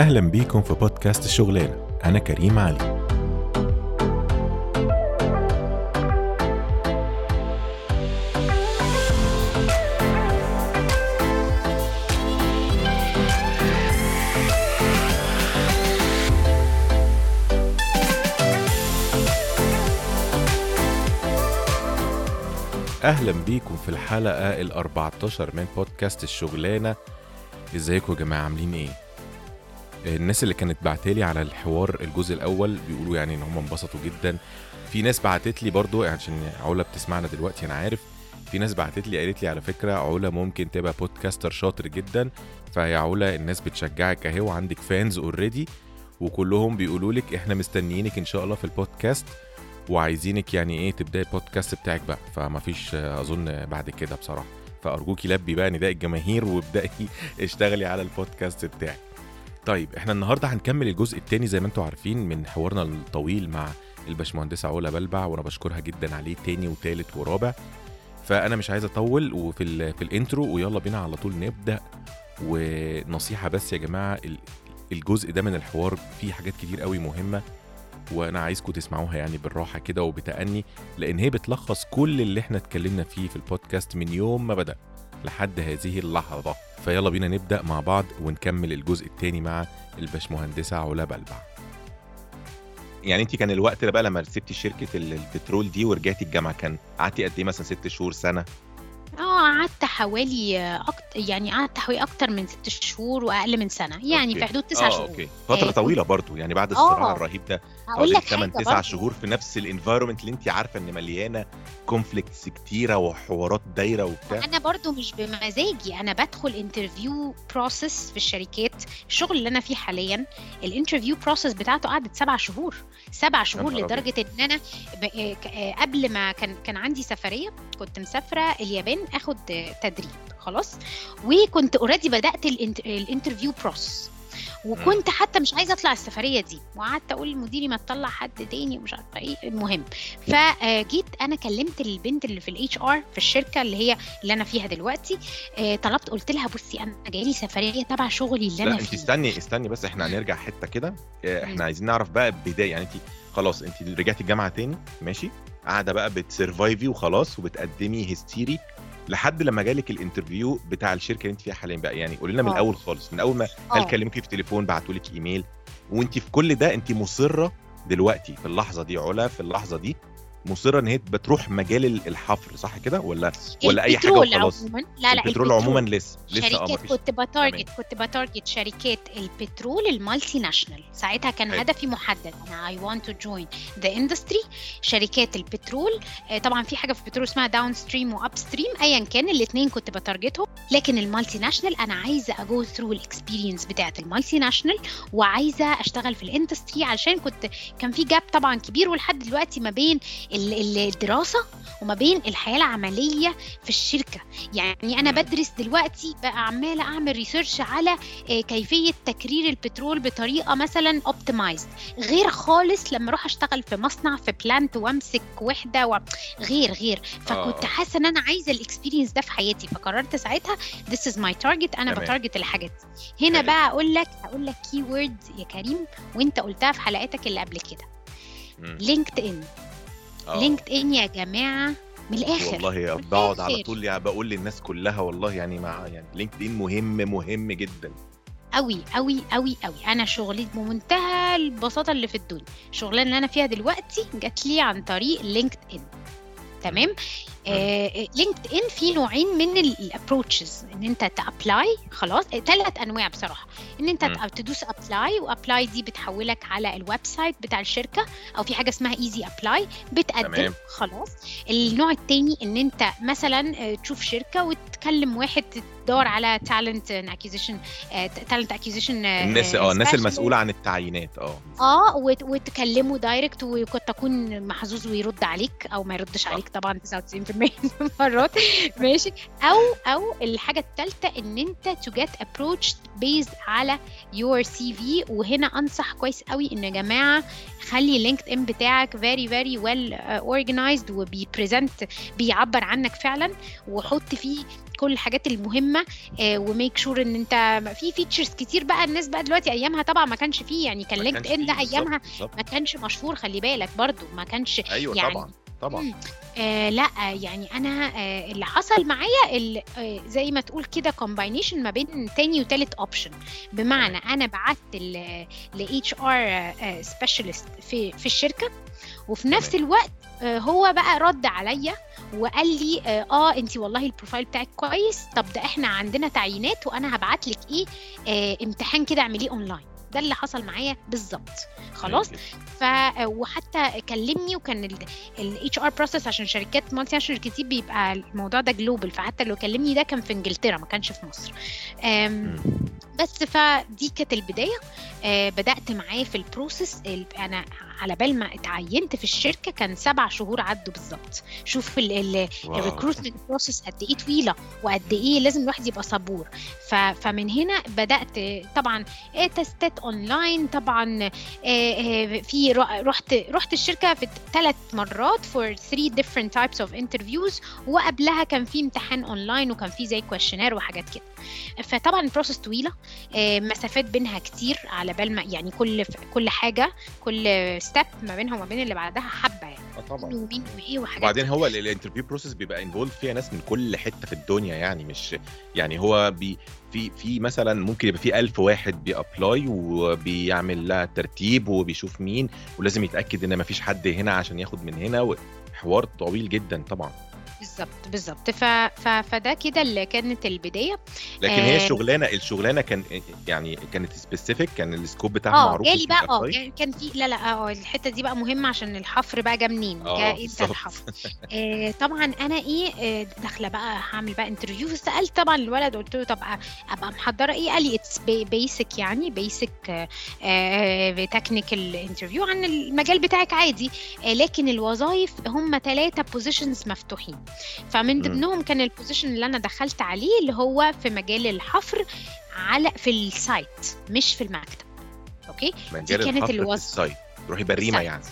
أهلا بيكم في بودكاست الشغلانة أنا كريم علي. أهلا بيكم في الحلقة ال 14 من بودكاست الشغلانة إزيكم يا جماعة؟ عاملين إيه؟ الناس اللي كانت بعتالي على الحوار الجزء الأول بيقولوا يعني إن هم انبسطوا جدا. في ناس بعتت لي برضو عشان علا بتسمعنا دلوقتي أنا عارف. في ناس بعتت لي قالت لي على فكرة علا ممكن تبقى podcaster شاطر جدا. فيا علا الناس بتشجعك أهي وعندك fans already وكلهم بيقولوا لك إحنا مستنيينك إن شاء الله في البودكاست وعايزينك يعني إيه تبدأي البودكاست بتاعك بقى. فما فيش أظن بعد كده بصراحة. فأرجوكي لبي بقى نداء الجماهير وابدأي اشتغلي على البودكاست بتاعك. طيب إحنا النهارده هنكمل الجزء الثاني زي ما أنتم عارفين من حوارنا الطويل مع الباشمهندسة علا بلبع وأنا بشكرها جدا عليه تاني وتالت ورابع. فأنا مش عايز أطول وفي في الإنترو ويلا بينا على طول نبدأ. ونصيحة بس يا جماعة ال- الجزء ده من الحوار فيه حاجات كتير قوي مهمة وأنا عايزكم تسمعوها يعني بالراحة كده وبتأني لأن هي بتلخص كل اللي إحنا اتكلمنا فيه في البودكاست من يوم ما بدأ لحد هذه اللحظة. فيلا بينا نبدأ مع بعض ونكمل الجزء الثاني مع الباشمهندسة علا بلبع. يعني انت كان الوقت بقى لما سبتي شركة ال- البترول دي ورجعتي الجامعة كان قعدتي قد إيه مثلا ست شهور سنة؟ آه قعدت حوالي أكتر يعني قعدت حوالي أكتر من ست شهور وأقل من سنة. يعني okay. في حدود تسع آه شهور. okay. فترة آه، طويلة برضو. يعني بعد الصراع آه. الرهيب ده هقول لك 8 حاجة 9 برضه شهور في نفس ال environment اللي انت عارفة إن مليانة conflicts كتيرة وحوارات دايرة وبتاع. أنا برضو مش بمزاجي. أنا بدخل interview process في الشركات. الشغل اللي أنا فيه حاليا ال interview process بتاعته قعدت سبع شهور. سبع شهور إن أنا ب... آه، آه، قبل ما كان كان عندي سفرية كنت مسافرة اليابان. آخد تدريب خلاص؟ وكنت already بدأت ال int- ال interview process وكنت حتى مش عايزة أطلع السفرية دي وقعدت أقول لمديري ما تطلع حد تاني ومش عارفة إيه المهم. فجيت أنا كلمت البنت اللي في ال HR في الشركة اللي هي اللي أنا فيها دلوقتي آه، طلبت قلت لها بصي أنا جايلي سفرية تبع شغلي اللي أنا فيه. استني استني بس إحنا هنرجع حتة كده. آه،. إحنا عايزين نعرف بقى البدايه يعني انت خلاص انت رجعتي الجامعة تاني ماشي؟ قاعدة بقى بت survive ي وخلاص وبتقدمي history لحد لما جالك ال interview بتاع الشركة اللي انت فيها حاليا بقى يعني قولي لنا من آه. الأول خالص من أول ما هل آه. كلموكي في تليفون بعتوا لك إيميل وانت في كل ده انت مصرة دلوقتي في اللحظة دي علا في اللحظة دي مصرة إن هي بتروح مجال ال- الحفر صح كده؟ ولا ولا أي حاجة البترول وخلاص؟ عموما؟ لا لا البترول عموما لسه لسه آه كنت ب target كنت ب target شركات البترول ال multinational. ساعتها كان. هدفي محدد. أنا I want to join the industry شركات البترول آه، طبعا في حاجة في البترول اسمها downstream و upstream ايا كان الاثنين كنت ب target هم. لكن ال multinational أنا عايزة a go through ال experience بتاعة ال multinational وعايزة أشتغل في ال industry علشان كنت كان في gap طبعا كبير ولحد دلوقتي ما بين الدراسة وما بين الحياة العملية في الشركة يعني أنا. بدرس دلوقتي بقى عمالة أعمل research على آه، كيفية تكرير البترول بطريقة مثلا optimized غير خالص لما أروح أشتغل في مصنع في plant وأمسك وحدة و... غير غير فكنت آه. حاسة إن أنا عايزة ال experience ده في حياتي فقررت ساعتها this is my target أنا. ب target الحاجات دي هنا. بقى أقول لك هقول لك keyword يا كريم وأنت قلتها في حلقاتك اللي قبل كده. LinkedIn. Linked In يا جماعة من الآخر. والله من بقعد على. طول يعني بقول للناس كلها والله يعني مع يعني LinkedIn مهم مهم جدا. قوي قوي قوي قوي أنا شغلي بمنتهى البساطة اللي في الدنيا. الشغلانه اللي أنا فيها دلوقتي جات لي عن طريق LinkedIn. تمام؟ LinkedIn في نوعين من ال approaches إن أنت ت apply خلاص ثلاث أنواع بصراحة. إن أنت تدوس apply و apply دي بتحولك على ال website بتاع الشركة أو في حاجة اسمها easy apply بتقدم تمام. خلاص. النوع الثاني إن أنت مثلا آه، تشوف شركة وتكلم واحد تدور على talent acquisition talent acquisition الناس آه الناس المسؤولة عن التعيينات آه. آه وت- وتكلمه direct وقد تكون محظوظ ويرد عليك أو ما يردش. عليك طبعا 99% كمان مرات. ماشي. أو أو الحاجة الثالثه إن أنت to get approached based على your CV وهنا أنصح كويس قوي إن يا جماعة خلي LinkedIn بتاعك very very well uh, organized وبي present بيعبر عنك فعلا. وحط فيه كل الحاجات المهمة و make sure إن أنت في features كتير بقى. الناس بقى دلوقتي أيامها طبعا ما كانش فيه. يعني كان LinkedIn ده أيامها بالظبط. ما كانش مشهور خلي بالك برضو. ما كانش أيوه يعني طبعا. طبعا. آه لا يعني أنا آه اللي حصل معايا ال- آه زي ما تقول كده combination ما بين تاني وتالت option بمعنى أنا بعت ل HR specialist في في الشركة وفي نفس. الوقت آه، هو بقى رد عليا وقال لي آه, آه انت والله ال profile بتاعك كويس طب ده إحنا عندنا تعيينات وأنا هبعت لك إيه آه امتحان كده اعمليه اونلاين ده اللي حصل معايا بالظبط خلاص. ف وحتى كلمني وكان ال HR process عشان شركات multinational كتير بيبقى الموضوع ده global فحتى لو كلمني ده كان في إنجلترا ما كانش في مصر. بس فدي كانت البداية آه بدأت معاه في ال process ال- أنا على بال ما اتعينت في الشركة كان سبع شهور عدوا بالظبط. شوف. ال recruitment process قد إيه طويلة وقد إيه لازم الواحد يبقى صبور. ف فمن هنا بدأت طبعا آه، testات online طبعا آه، في رحت رحت الشركة في ثلاث مرات for three different types of interviews وقبلها كان في امتحان اونلاين وكان في زي questionnaire وحاجات كده. فطبعا ال process طويلة آه، مسافات بينها كتير على بال ما يعني كل كل حاجة كل step ما بينها وما بين اللي بعدها حبة يعني. آه طبعا. مين ومين وإيه وحاجات وبعدين هو ال interview process بيبقى involved فيها ناس من كل حتة في الدنيا يعني مش يعني هو بي في في مثلا ممكن يبقى في ألف واحد بي apply وبيعمل لها ترتيب وبيشوف مين ولازم يتأكد إن مفيش حد هنا عشان ياخد من هنا حوار طويل جدا طبعا. بالظبط بالظبط ف... ف... فده كده اللي كانت البداية. لكن هي آه. الشغلانه الشغلانة كان يعني كانت specific كان ال scope بتاعها آه معروف جالي مش بقى آه؟ كان- في لا لا آه الحتة دي بقى مهمة عشان الحفر بقى جه منين؟ جه إمتى. الحفر؟ آه طبعا أنا إيه آه داخلة بقى هعمل بقى interview سألت طبعا الولد قلت له طب أبقى محضرة إيه؟ قال لي it's basic يعني basic technical interview عن المجال بتاعك عادي. آه لكن الوظائف هم ثلاثة positions مفتوحين. فمن. ضمنهم كان ال position اللي أنا دخلت عليه اللي هو في مجال الحفر على في ال site مش في المكتب. أوكي؟ مجال كانت الحفر في الوظ- ال site. تروحي بريمة ال site. يعني.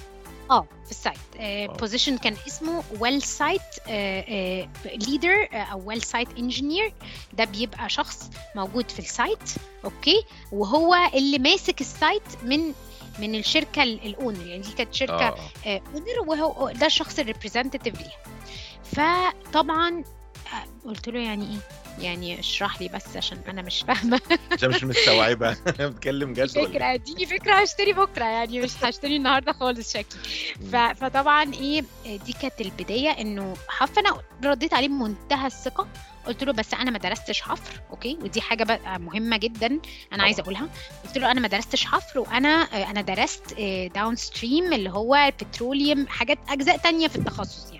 آه في ال site. آه. position كان اسمه well site leader أو well site engineer ده بيبقى شخص موجود في ال site. أوكي؟ وهو اللي ماسك ال site من من الشركة ال- ال owner يعني دي كانت شركة owner وهو ده الشخص ال representative ليها. فطبعا آه، قلت له يعني إيه يعني اشرح لي بس عشان أنا مش فاهمة عشان مش مستوعبة بتكلم جد؟ فكرة دي فكرة هشتري بكرة يعني مش هشتري النهاردة خالص شكلي. فطبعا إيه دي كانت البداية إنه حف أنا رديت عليه بمنتهى الثقة قلت له بس أنا ما درستش حفر أوكي ودي حاجة بقى مهمة جدا أنا عايزة. أقولها قلت له أنا ما درستش حفر وأنا أنا درست downstream اللي هو ال petroleum حاجات أجزاء تانية في التخصص يعني.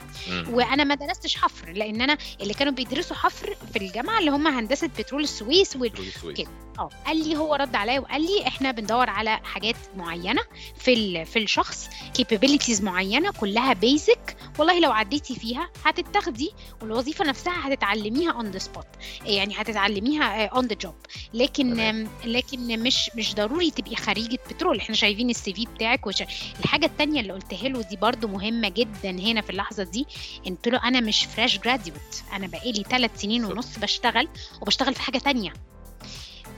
وأنا ما درستش حفر لأن أنا اللي كانوا بيدرسوا حفر في الجامعة اللي هم هندسة بترول السويس و... بترول السويس. كده. آه قال لي هو رد عليا وقال لي إحنا بندور على حاجات معينة في ال... في الشخص capabilities معينة كلها basic والله لو عديتي فيها هتتاخدي والوظيفة نفسها هتتعلميها on the spot يعني هتتعلميها on the job لكن تمام. لكن مش مش ضروري تبقي خريجة بترول إحنا شايفين ال CV بتاعك وش... الحاجة التانية اللي قلتها له دي برضو مهمة جدا هنا في اللحظة دي قلت له أنا مش fresh graduate أنا بقالي ثلاث سنين. ونص بشتغل وبشتغل في حاجة تانية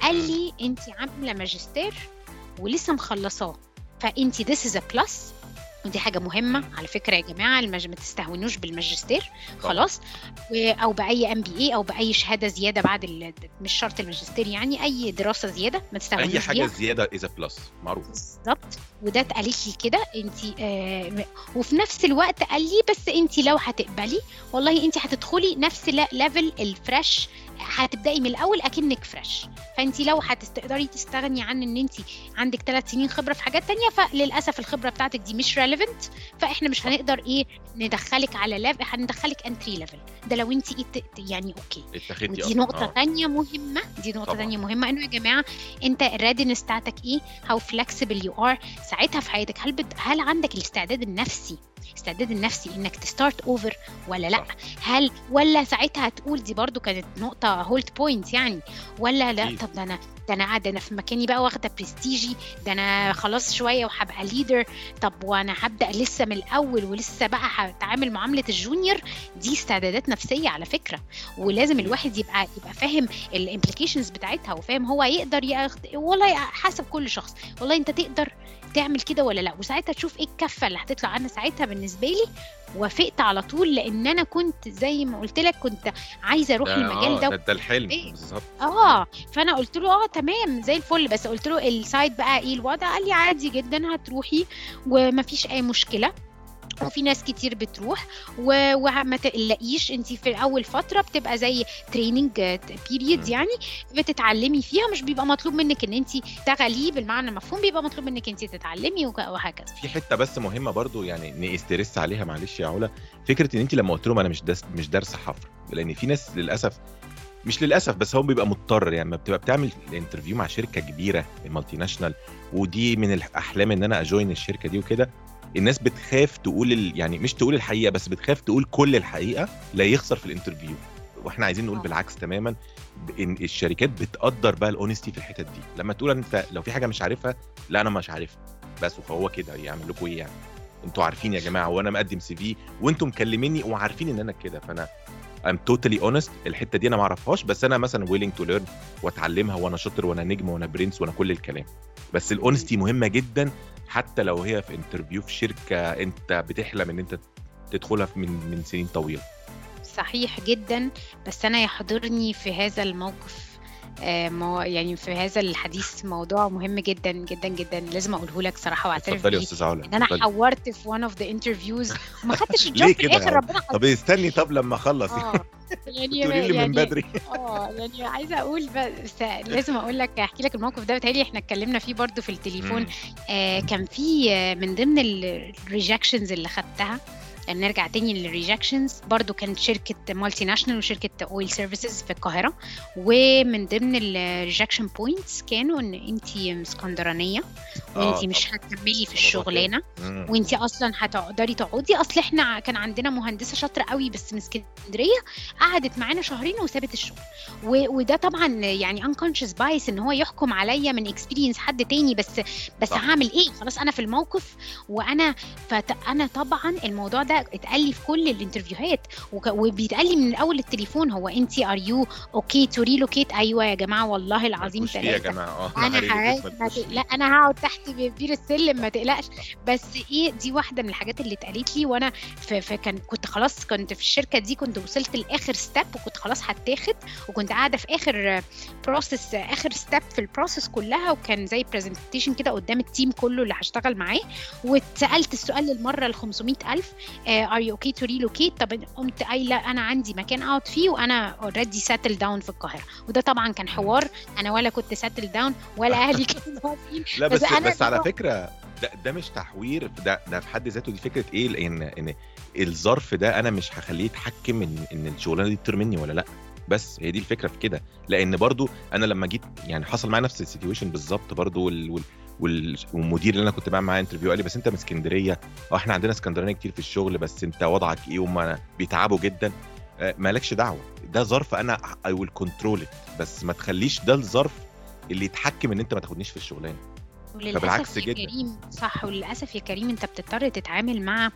قال. لي انت عاملة ماجستير ولسه مخلصاه فانت this is a plus ودي حاجة مهمة على فكرة يا جماعة المج... ما تستهونوش بالماجستير خلاص. و... أو بأي MBA أو بأي شهادة زيادة بعد ال... مش شرط الماجستير يعني أي دراسة زيادة ما تستهونوش أي حاجة بيها. زيادة as plus معروف. بالظبط. وده اتقالت لي كده انت آه وفي نفس الوقت قال لي بس انت لو هتقبلي والله انت هتدخلي نفس level ال fresh هتبدأي من الأول أكنك fresh فانت لو هتقدري تستغني عن إن انت عندك ثلاث سنين خبرة في حاجات تانية فللأسف الخبرة بتاعتك دي مش relevant فإحنا مش هنقدر إيه ندخلك على level هندخلك entry level ده لو انت ت- يعني أوكي ودي أصلاً. نقطة آه. تانية مهمة دي نقطة طبعاً. تانية مهمة إنه يا جماعة أنت ال readiness بتاعتك إيه how flexible you are ساعتها في حياتك هل بت... هل عندك الاستعداد النفسي الاستعداد النفسي إنك ت start over ولا لأ. هل ولا ساعتها هتقول دي برضو كانت نقطة hold point يعني ولا لأ. طب ده أنا ده أنا قاعدة أنا في مكاني بقى واخدة برستيجي ده أنا خلاص شوية وهبقى leader طب وأنا هبدأ لسه من الأول ولسه بقى هتعامل معاملة ال junior دي استعدادات نفسية على فكرة. ولازم الواحد يبقى يبقى فاهم ال implications بتاعتها وفاهم هو يقدر ياخد والله حسب كل شخص. والله أنت تقدر تعمل كده ولا لا؟ وساعتها تشوف إيه الكفة اللي هتطلع. أنا ساعتها بالنسبة لي وافقت على طول لأن أنا كنت زي ما قلت لك كنت عايزة أروح ده- المجال آه، ده. ده, ده الحلم إيه؟ بالظبط. آه فأنا قلت له آه تمام زي الفل. بس قلت له ال site بقى إيه الوضع؟ قال لي عادي جدا هتروحي ومفيش أي مشكلة. وفي ناس كتير بتروح و- وما تقلقيش انت في أول فترة بتبقى زي training period. يعني بتتعلمي فيها مش بيبقى مطلوب منك إن انت تغلي بالمعنى المفهوم بيبقى مطلوب منك انت تتعلمي وهكذا في حتة بس مهمة برضو يعني ن stress عليها معلش يا علا فكرة إن انت لما قلت لهم أنا مش دس مش دارسة حفر لأن في ناس للأسف مش للأسف بس هو بيبقى مضطر يعني لما بتبقى بتعمل interview مع شركة كبيرة ال multinational ودي من الأحلام إن أنا أ join الشركة دي وكده الناس بتخاف تقول ال... يعني مش تقول الحقيقة بس بتخاف تقول كل الحقيقة لا يخسر في ال interview. وإحنا عايزين نقول آه. بالعكس تماما إن الشركات بتقدر بقى ال honesty في الحتت دي. لما تقول أنت لو في حاجة مش عارفها لا أنا مش عارفها. بس وهو كده يعمل لكم إيه يعني؟ أنتوا عارفين يا جماعة وأنا مقدم CV وأنتوا مكلميني وعارفين إن أنا كده. فأنا I'm totally honest الحتة دي أنا ما أعرفهاش بس أنا مثلا willing to learn وأتعلمها وأنا شاطر وأنا نجم وأنا برنس وأنا كل الكلام. بس ال honesty مهمة جدا حتى لو هي في interview في شركة انت بتحلم ان انت تدخلها من من سنين طويلة. صحيح جدا بس أنا يحضرني في هذا الموقف آه، مو يعني في هذا الحديث موضوع مهم جدا جدا جدا. لازم أقوله لك صراحة وأعترف بيه. إن أنا. حورت في one of the interviews. وما خدتش ال job في الآخر؟ ربنا طب استني طب لما أخلص. آه. يعني تقولي لي من يعني بدري. آه يعني عايزة أقول بس لازم أقول لك أحكي لك الموقف ده. بتهيألي إحنا اتكلمنا فيه برضو في التليفون. آه كان في آه، من ضمن ال rejections اللي خدتها. نرجع تاني لل rejections برضو كانت شركة multinational وشركة oil services في القاهرة. ومن ضمن ال rejection points كانوا إن انت اسكندرانية وانت آه، مش هتكملي في مم. وانت أصلا هتقدري تقعدي. أصل إحنا كان عندنا مهندسة شاطرة قوي بس من اسكندرية قعدت معانا شهرين وسابت الشغل. وده طبعا يعني unconscious bias إن هو يحكم عليا من experience حد تاني. بس بس. هعمل إيه؟ خلاص أنا في الموقف وأنا فانا طبعا الموضوع ده اتقال لي في كل ال interviewهات. وبيتقال لي من اول التليفون هو انت are you okay to relocate أيوه يا جماعة والله العظيم فيه يا ثلاثة جماعة آه أنا هقعد. تقلق أنا هقعد تحت بير السلم ما تقلقش بس إيه دي واحدة من الحاجات اللي اتقالت لي وأنا في, في كان كنت خلاص كنت في الشركة دي كنت وصلت لآخر step وكنت خلاص هتاخد وكنت قاعدة في آخر process آخر step في ال process كلها وكان زي presentation كده قدام ال team كله اللي هشتغل معاه واتسألت السؤال للمرة ال 500000 are you okay to relocate طب قمت قايلة أنا عندي مكان أقعد فيه وأنا already settled down في القاهرة. وده طبعا كان حوار. أنا ولا كنت settled down ولا أهلي كانوا موافقين. لا بس بس أنا بس على فكرة ده, ده مش تحوير. ده ده في حد ذاته دي فكرة إيه؟ لأن إن الظرف ده أنا مش هخليه يتحكم إن إن الشغلانة دي تطير مني ولا لا. بس هي دي الفكرة في كده. لأن برضو أنا لما جيت يعني حصل معايا نفس ال situation بالظبط برضو وال- والمدير اللي أنا كنت بعمل معاه interview قال لي بس انت من اسكندرية آه إحنا عندنا اسكندرانيه كتير في الشغل بس انت وضعك إيه؟ هم بيتعبوا جدا. آه، مالكش دعوة ده ظرف أنا I will control بس ما تخليش ده الظرف اللي يتحكم إن أنت ما تاخدنيش في الشغلانة. فبالعكس وللاسف يا جدا. كريم صح وللأسف يا كريم أنت بتضطر تتعامل مع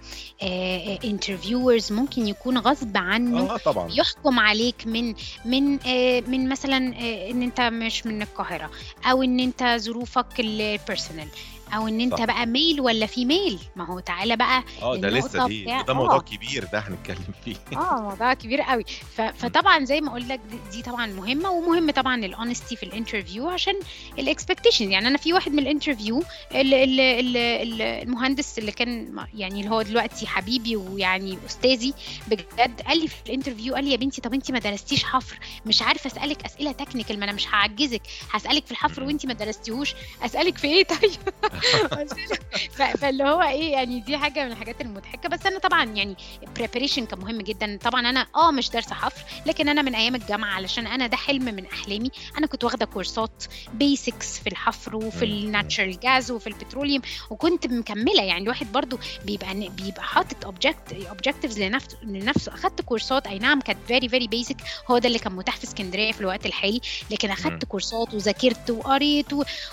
interviewers ممكن يكون غصب عنه آه طبعا يحكم عليك من من آه، من مثلا آه، إن أنت مش من القاهرة أو إن أنت ظروفك ال personal أو إن أنت صح. بقى male ولا female ما هو تعالى بقى آه ده لسه دي. بتاع- ده موضوع آه. كبير ده هنتكلم فيه. آه موضوع كبير قوي. ف... فطبعا زي ما أقول لك دي, طبعا مهمة ومهم طبعا ال honesty في ال interview عشان ال expectation يعني أنا في واحد من ال interview ال- ال- ال- ال- المهندس اللي كان يعني اللي هو دلوقتي حبيبي ويعني أستاذي بجد قال لي في ال interview قال لي يا بنتي طب انت ما درستيش حفر؟ مش عارفة أسألك أسئلة technical ما أنا مش هعجزك. هسألك في الحفر. وانت ما درستيهوش. أسألك في إيه؟ طيب. فاللي هو إيه يعني دي حاجة من الحاجات المضحكة. بس أنا طبعا يعني preparation كان مهم جدا. طبعا أنا آه مش دارسه حفر لكن أنا من أيام الجامعة علشان أنا ده حلم من أحلامي. أنا كنت واخدة كورسات basics في الحفر وفي. ال natural gas وفي ال petroleum وكنت مكملة. يعني الواحد برضو بيبقى بيبقى حاطط object objectives لنفسه لنفسه. أخدت كورسات. أي نعم كانت very very basic هو ده اللي كان متاح في اسكندرية في الوقت الحالي. لكن. أخدت كورسات وذاكرت وقريت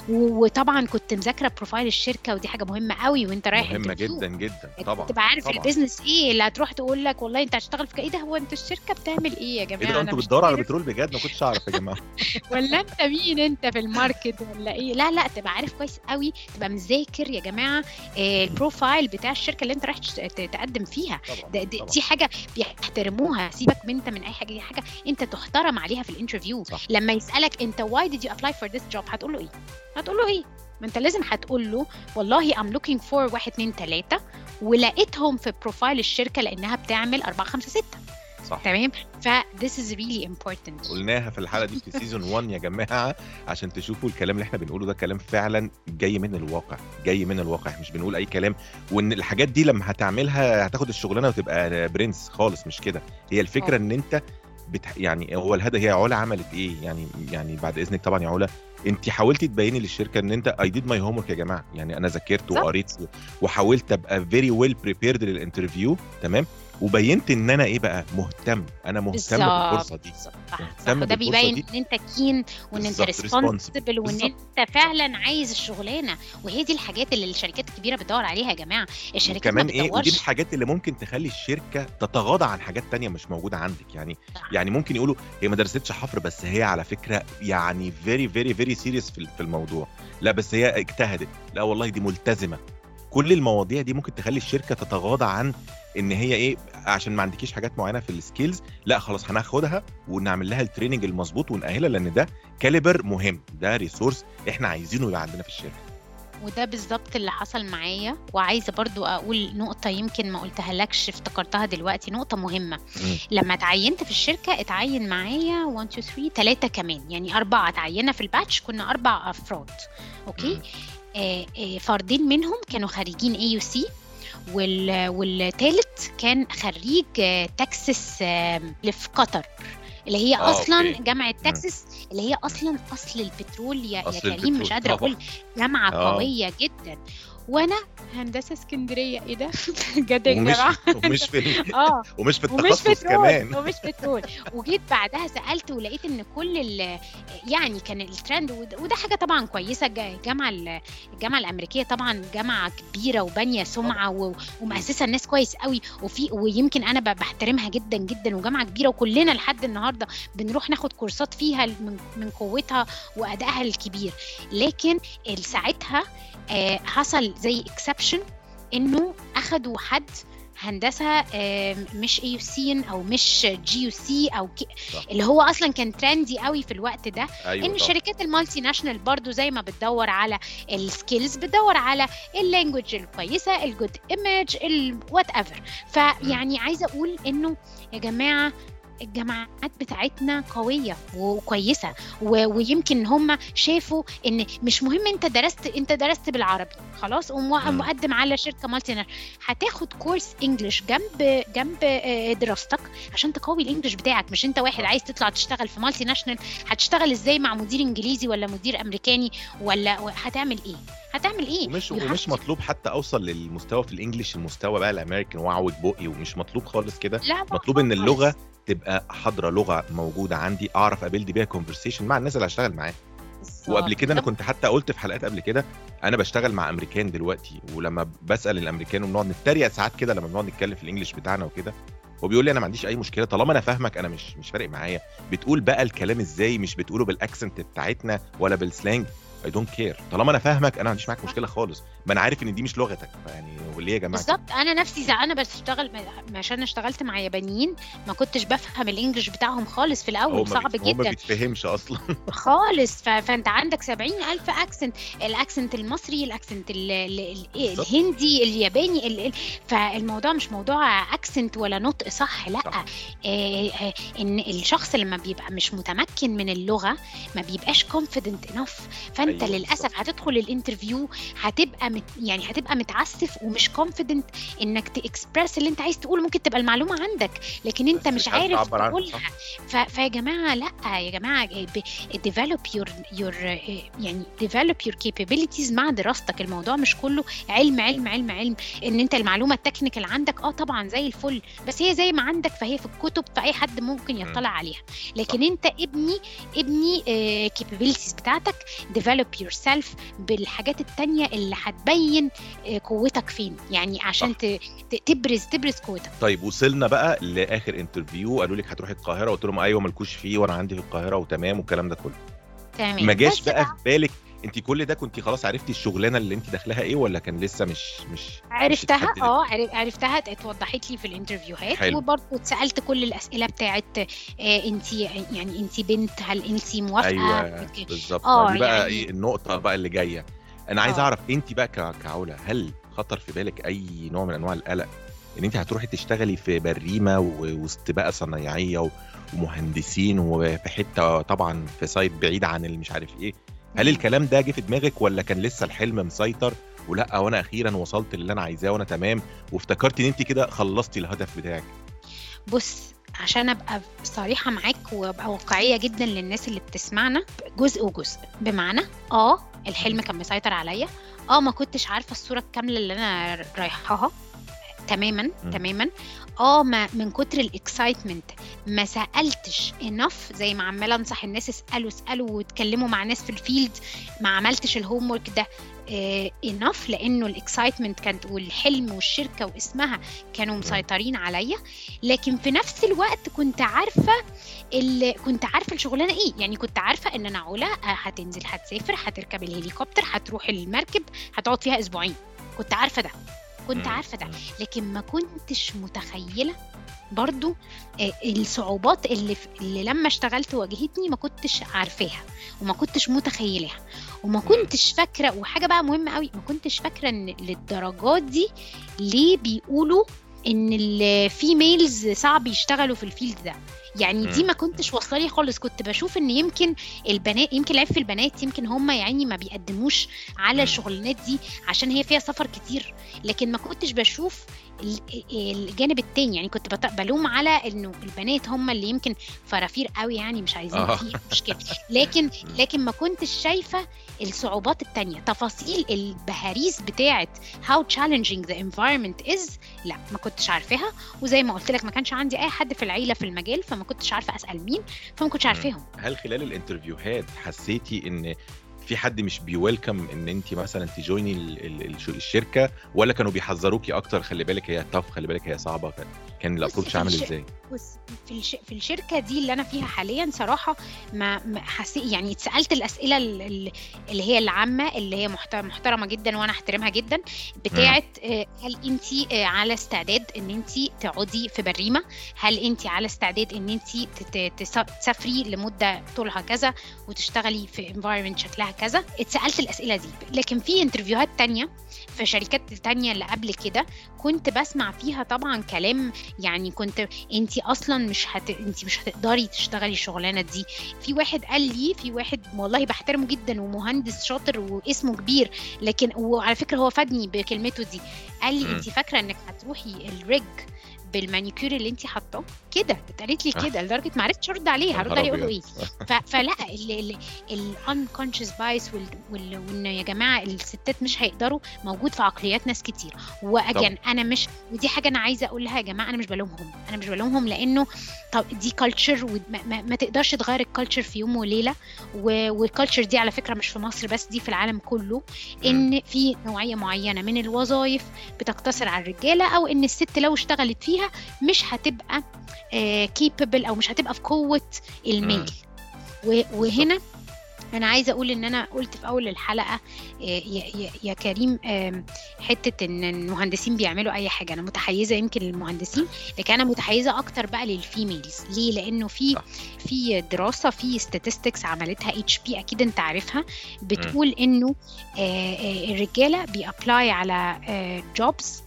وطبعا كنت مذاكرة profile الشركة ودي حاجة مهمة قوي وانت رايح مهمة. جدا جدا. طبعا تبقى عارف طبعا. ال business إيه اللي هتروح تقول لك والله انت هتشتغل في إيه ده هو انت الشركة بتعمل إيه يا إيه جماعة؟ ده أنا أنتوا بتدوروا على بترول بجد؟ ما كنتش أعرف يا جماعة. ولا انت مين؟ انت في ال market ولا إيه؟ لا لا تبقى عارف كويس قوي تبقى مذاكر يا جماعة آه، ال profile بتاع الشركة اللي انت رايح تقدم فيها. طبعا ده دي, طبعا. دي حاجة بيحترموها. سيبك من انت من اي حاجة دي حاجة انت تحترم عليها في ال interview. لما يسألك انت why did you apply for this job هتقول له إيه؟ هتقول له إيه؟ ما انت لازم هتقول له والله I'm looking for واحد اتنين تلاتة ولقيتهم في profile الشركة لأنها بتعمل 4 5 6 صح. تمام؟ ف this is really important. قلناها في الحلقة دي في season 1 يا جماعة عشان تشوفوا الكلام اللي إحنا بنقوله ده كلام فعلا جاي من الواقع جاي من الواقع. مش بنقول أي كلام وإن الحاجات دي لما هتعملها هتاخد الشغلانة وتبقى برنس خالص مش كده. هي الفكرة آه. إن أنت بت... يعني هو الهدف هي علا عملت إيه؟ يعني يعني بعد إذنك طبعا يا علا انت حاولتي تبيني للشركة ان انت I did my homework يا جماعة. يعني أنا ذاكرت وقريت و- وحاولت أبقى very well prepared لل interview تمام؟ وبينت إن أنا إيه بقى؟ مهتم. أنا مهتم بالفرصة بالظبط دي. صح صح. مهتم وده بالفرصة بيبين إن أنت keen وإن أنت responsible وإن أنت فعلا عايز الشغلانة. وهي دي الحاجات اللي الشركات الكبيرة بتدور عليها يا جماعة. الشركات ما وكمان إيه؟ ودي الحاجات اللي ممكن تخلي الشركة تتغاضى عن حاجات تانية مش موجودة عندك. يعني صح. يعني ممكن يقولوا هي ما درستش حفر بس هي على فكرة يعني very very very serious في الموضوع. لا بس هي اجتهدت. لا والله دي ملتزمة. كل المواضيع دي ممكن تخلي الشركة تتغاضى عن إن هي إيه؟ عشان ما عندكيش حاجات معينة في ال skills لا خلاص هناخدها ونعمل لها ال training المظبوط ونأهلها لأن ده caliber مهم ده resource إحنا عايزينه يبقى عندنا في الشركة وده بالظبط اللي حصل معايا وعايزة برضو أقول نقطة يمكن ما قلتها لكش افتكرتها دلوقتي نقطة مهمة. لما اتعينت في الشركة اتعين معايا 1 2 3 ثلاثة كمان يعني أربعة اتعينا في ال batch كنا أربع أفراد okay. آه آه فردين منهم كانوا خريجين AUC وال والتالت كان خريج آه تكساس آه اللي في قطر اللي هي آه أصلا okay. جامعة. تكساس اللي هي أصلا أصل البترول يا يا اصل كريم مش قادرة أقول. جامعة آه. قوية جدا. وأنا هندسة اسكندرية. إيه ده؟ بجد يا جماعة ومش في آه. ومش في ومش التخصص كمان. ومش بترول وجيت بعدها سألت ولقيت إن كل ال يعني كان الترند وده حاجة طبعا كويسة. الج- الجامعة ال- الجامعة الأمريكية طبعا جامعة كبيرة وبانية سمعة و-. ومؤسسة الناس كويس قوي. وفي ويمكن أنا بحترمها جدا جدا وجامعة كبيرة. وكلنا لحد النهارده بنروح ناخد كورسات فيها من من قوتها وأدائها الكبير. لكن ساعتها آه، زي exception إنه أخدوا حد هندسة مش AUC أو مش GUC أو ك... صح. اللي هو أصلا كان trendy قوي في الوقت ده. أيوه إن الشركات ال multinational برضو زي ما بتدور على ال skills بتدور على ال language الكويسة ال good image ال whatever. فيعني عايزة أقول إنه يا جماعة الجامعات بتاعتنا قوية وكويسة و... ويمكن هم شافوا إن مش مهم أنت درست أنت درست بالعربي خلاص. ومقدم على شركة multi هتاخد كورس English جنب جنب آه، دراستك عشان تقوي ال English بتاعك مش أنت واحد عايز تطلع تشتغل في multinational هتشتغل إزاي مع مدير إنجليزي ولا مدير أمريكاني ولا هتعمل إيه؟ هتعمل إيه؟ ومش ومش مطلوب حتى أوصل للمستوى في ال English المستوى بقى الأمريكان واعوج بقي ومش مطلوب خالص كده؟ مطلوب إن اللغة تبقى حاضرة لغة موجودة عندي أعرف أ build بيها conversation مع الناس اللي هشتغل معاها. وقبل كده أنا كنت حتى قلت في حلقات قبل كده أنا بشتغل مع أمريكان دلوقتي ولما بسأل الأمريكان وبنقعد نتريق ساعات كده لما بنقعد نتكلم في ال English بتاعنا وكده هو بيقول لي أنا ما عنديش أي مشكلة طالما أنا فاهمك أنا مش مش فارق معايا. بتقول بقى الكلام إزاي؟ مش بتقوله بال accent بتاعتنا ولا بال slang I don't care طالما أنا فاهمك أنا ما عنديش معاك مشكلة خالص. ما أنا عارف إن دي مش لغتك. يعني وليه يا جماعة؟ بالظبط. أنا نفسي زي أنا بشتغل عشان اشتغلت مع يابانيين ما كنتش بفهم ال English بتاعهم خالص في الأول. صعب بيت... هو ما جدا. بيتفهمش أصلا. خالص. ف... فأنت عندك سبعين ألف accent ال accent المصري ال accent ال... ال... الهندي الياباني ال... ال... فالموضوع مش موضوع accent ولا نطق. صح. لأ. صح. آه آه إن الشخص لما بيبقى مش متمكن من اللغة ما بيبقاش confident enough. فانت انت أيوه للأسف. هتدخل ال interview هتبقى مت يعني هتبقى متعسف ومش confident إنك تاكسبرس اللي أنت عايز تقوله ممكن تبقى المعلومة عندك لكن أنت مش عارف تقولها. ف... فيا جماعة لأ يا جماعة develop your your يعني develop your capabilities مع دراستك الموضوع مش كله علم علم علم علم إن أنت المعلومة ال technical عندك آه طبعا زي الفل بس هي زي ما عندك فهي في الكتب فأي حد ممكن. يطلع عليها لكن. أنت ابني ابني capabilities بتاعتك develop yourself بالحاجات التانية اللي هتبين آه، قوتك فين. يعني عشان صح. تبرز تبرز قوتك. طيب وصلنا بقى لآخر interview قالوا لك هتروحي القاهرة. قلت لهم أيوه مالكوش فيه وأنا عندي في القاهرة وتمام والكلام ده كله. تمام. ما جاش بقى في بالك انت كل ده كنت خلاص عرفتي الشغلانة اللي انت داخلها إيه ولا كان لسه مش مش عرفتها؟ آه عرف- عرفتها اتوضحت لي في ال interview هات. وبرضه اتسألت كل الأسئلة بتاعت انت يعني انت بنت هل انت موافقة أيوه بالظبط آه، ما دي بقى يعني- إيه النقطة بقى اللي جاية أنا عايز آه. أعرف انت بقى ك- كعلا هل خطر في بالك أي نوع من أنواع القلق إن انت هتروحي تشتغلي في بريمة ووسط بقى صنايعية ومهندسين وفي حتة طبعا في سايت بعيد عن اللي مش عارف إيه هل. الكلام ده جه في دماغك ولا كان لسه الحلم مسيطر؟ ولا وأنا أخيرا وصلت اللي أنا عايزاه وأنا تمام وافتكرت إن انت كده خلصتي الهدف بتاعك؟ بص عشان ابقى صريحة معاك وابقى واقعية جدا للناس اللي بتسمعنا جزء وجزء. بمعنى آه الحلم كان مسيطر عليا. آه ما كنتش عارفة الصورة الكاملة اللي أنا رايحاها. تماما. تماما. آه ما من كتر ال excitement ما سألتش enough زي ما عمالة انصح الناس اسألوا اسألوا واتكلموا مع ناس في ال field ما عملتش ال homework ده انف لأنه الاكسايتمنت كانت والحلم والشركة واسمها كانوا مسيطرين عليا. لكن في نفس الوقت كنت عارفة كنت عارفة الشغلانة إيه. يعني كنت عارفة إن أنا علا آه، هتنزل هتسافر هتركب الهليكوبتر هتروح المركب هتقعد فيها أسبوعين. كنت عارفة ده. كنت. عارفة ده. لكن ما كنتش متخيلة برضو آه، الصعوبات اللي, اللي لما اشتغلت واجهتني ما كنتش عارفاها وما كنتش متخيلها وما كنتش فاكرة وحاجة بقى مهمة قوي ما كنتش فاكرة إن للدرجات دي ليه بيقولوا إن ال females صعب يشتغلوا في ال field ده يعني دي. ما كنتش واصلة لي خالص كنت بشوف إن يمكن البنات يمكن العيب في البنات يمكن هم يعني ما بيقدموش على. الشغلانات دي عشان هي فيها سفر كتير لكن ما كنتش بشوف الجانب التاني يعني كنت بلوم على إنه البنات هم اللي يمكن فرافير قوي يعني مش عايزين آه. فيه مشكلة. لكن لكن ما كنتش شايفة الصعوبات التانية. تفاصيل البهاريز بتاعت how challenging the environment is لا ما كنتش عارفاها. وزي ما قلت لك ما كانش عندي أي حد في العيلة في المجال فما كنتش عارفة أسأل مين فما كنتش عارفاهم. هل خلال ال interview هات حسيتي إن في حد مش بي welcome إن أنت مثلا ت join ي ال- ال- الش- الشركة ولا كانوا بيحذروكي أكتر خلي بالك هي tough خلي بالك هي صعبة كان- ال approach عامل إزاي؟ في الش... في الشركة دي اللي أنا فيها حاليا صراحة ما, حسيت يعني اتسألت الأسئلة ال- ال- اللي هي العامة اللي هي محت- محترمة جدا وأنا أحترمها جدا بتاعه آه، هل أنت على استعداد إن أنت تقعدي في بريمة؟ هل أنت على استعداد إن أنت تسافري لمدة طولها كذا وتشتغلي في environment شكلها كذا؟ اتسألت الأسئلة دي. لكن في interview هات تانية في شركات تانية اللي قبل كده كنت بسمع فيها طبعا كلام يعني كنت أنت أصلا مش هت... انت مش هتقدري تشتغلي الشغلانه دي. في واحد قال لي في واحد والله بحترمه جدا ومهندس شاطر واسمه كبير لكن وعلى فكرة هو فادني بكلمته دي. قال لي. انت فاكرة انك هتروحي ال rig بالمانيكير اللي انت حاطاه؟ كده اتقالت لي آه. كده لدرجة ما عرفتش أرد عليه يا هرد نهار عليه أقول. إيه؟ فلا ال unconscious bias وإن يا جماعة الستات مش هيقدروا موجود في عقليات ناس كتير. واجن أنا مش ودي حاجة أنا عايزة أقولها يا جماعة أنا مش بلومهم. أنا مش بلومهم لأنه طب دي culture وما ما, ما تقدرش تغير ال culture في يوم وليلة. وال culture دي على فكرة مش في مصر بس دي في العالم كله. إن في نوعية معينة من الوظائف بتقتصر على الرجالة أو إن الست لو اشتغلت فيها مش هتبقى capable أو مش هتبقى في قوة الميل. وهنا أنا عايزة أقول إن أنا قلت في أول الحلقة آه، يا, كريم حتة إن المهندسين بيعملوا أي حاجة أنا متحيزة يمكن للمهندسين لكن أنا متحيزة أكتر بقى لل females ليه لأنه في. في دراسة في statistics عملتها HP أكيد أنت عارفها بتقول إنه آه، آه، الرجالة بي apply على jobs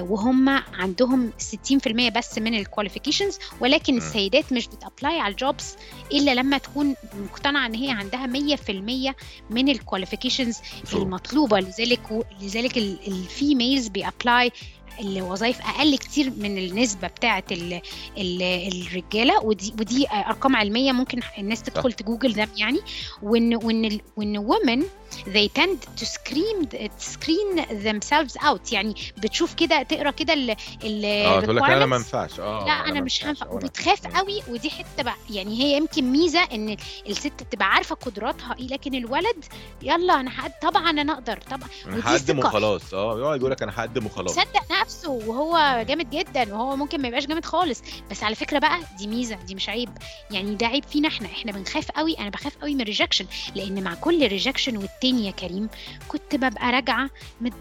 وهم عندهم 60% بس من ال qualifications ولكن. السيدات مش بت apply على ال jobs إلا لما تكون مقتنعة إن هي عندها 100% من ال qualifications المطلوبة. لذلك لذلك ال females بي apply الوظائف أقل كتير من النسبة بتاعه ال ال الرجالة ودي ودي أرقام علمية ممكن الناس تدخل تجوجل ده يعني. وإن وإن وإن women they tend to screen screen themselves out. يعني بتشوف كده تقرأ كده ال ال آه تقول لك لا أنا ما ينفعش. آه لا أنا مش هنفع. وبتخاف. قوي. ودي حتة بقى يعني هي يمكن ميزة إن الست بتبقى عارفة قدراتها إيه لكن الولد يلا أنا. طبعا أنا أقدر. طبعا أنا هقدم. وخلاص. آه يقعد يقول لك أنا هقدم وخلاص. صدق نفسه وهو جامد جدا وهو ممكن ما يبقاش جامد خالص. بس على فكرة بقى دي ميزة دي مش عيب. يعني ده عيب فينا إحنا. إحنا بنخاف قوي. أنا بخاف قوي من ال rejection لأن مع كل rejection والتاني يا كريم كنت ببقى راجعة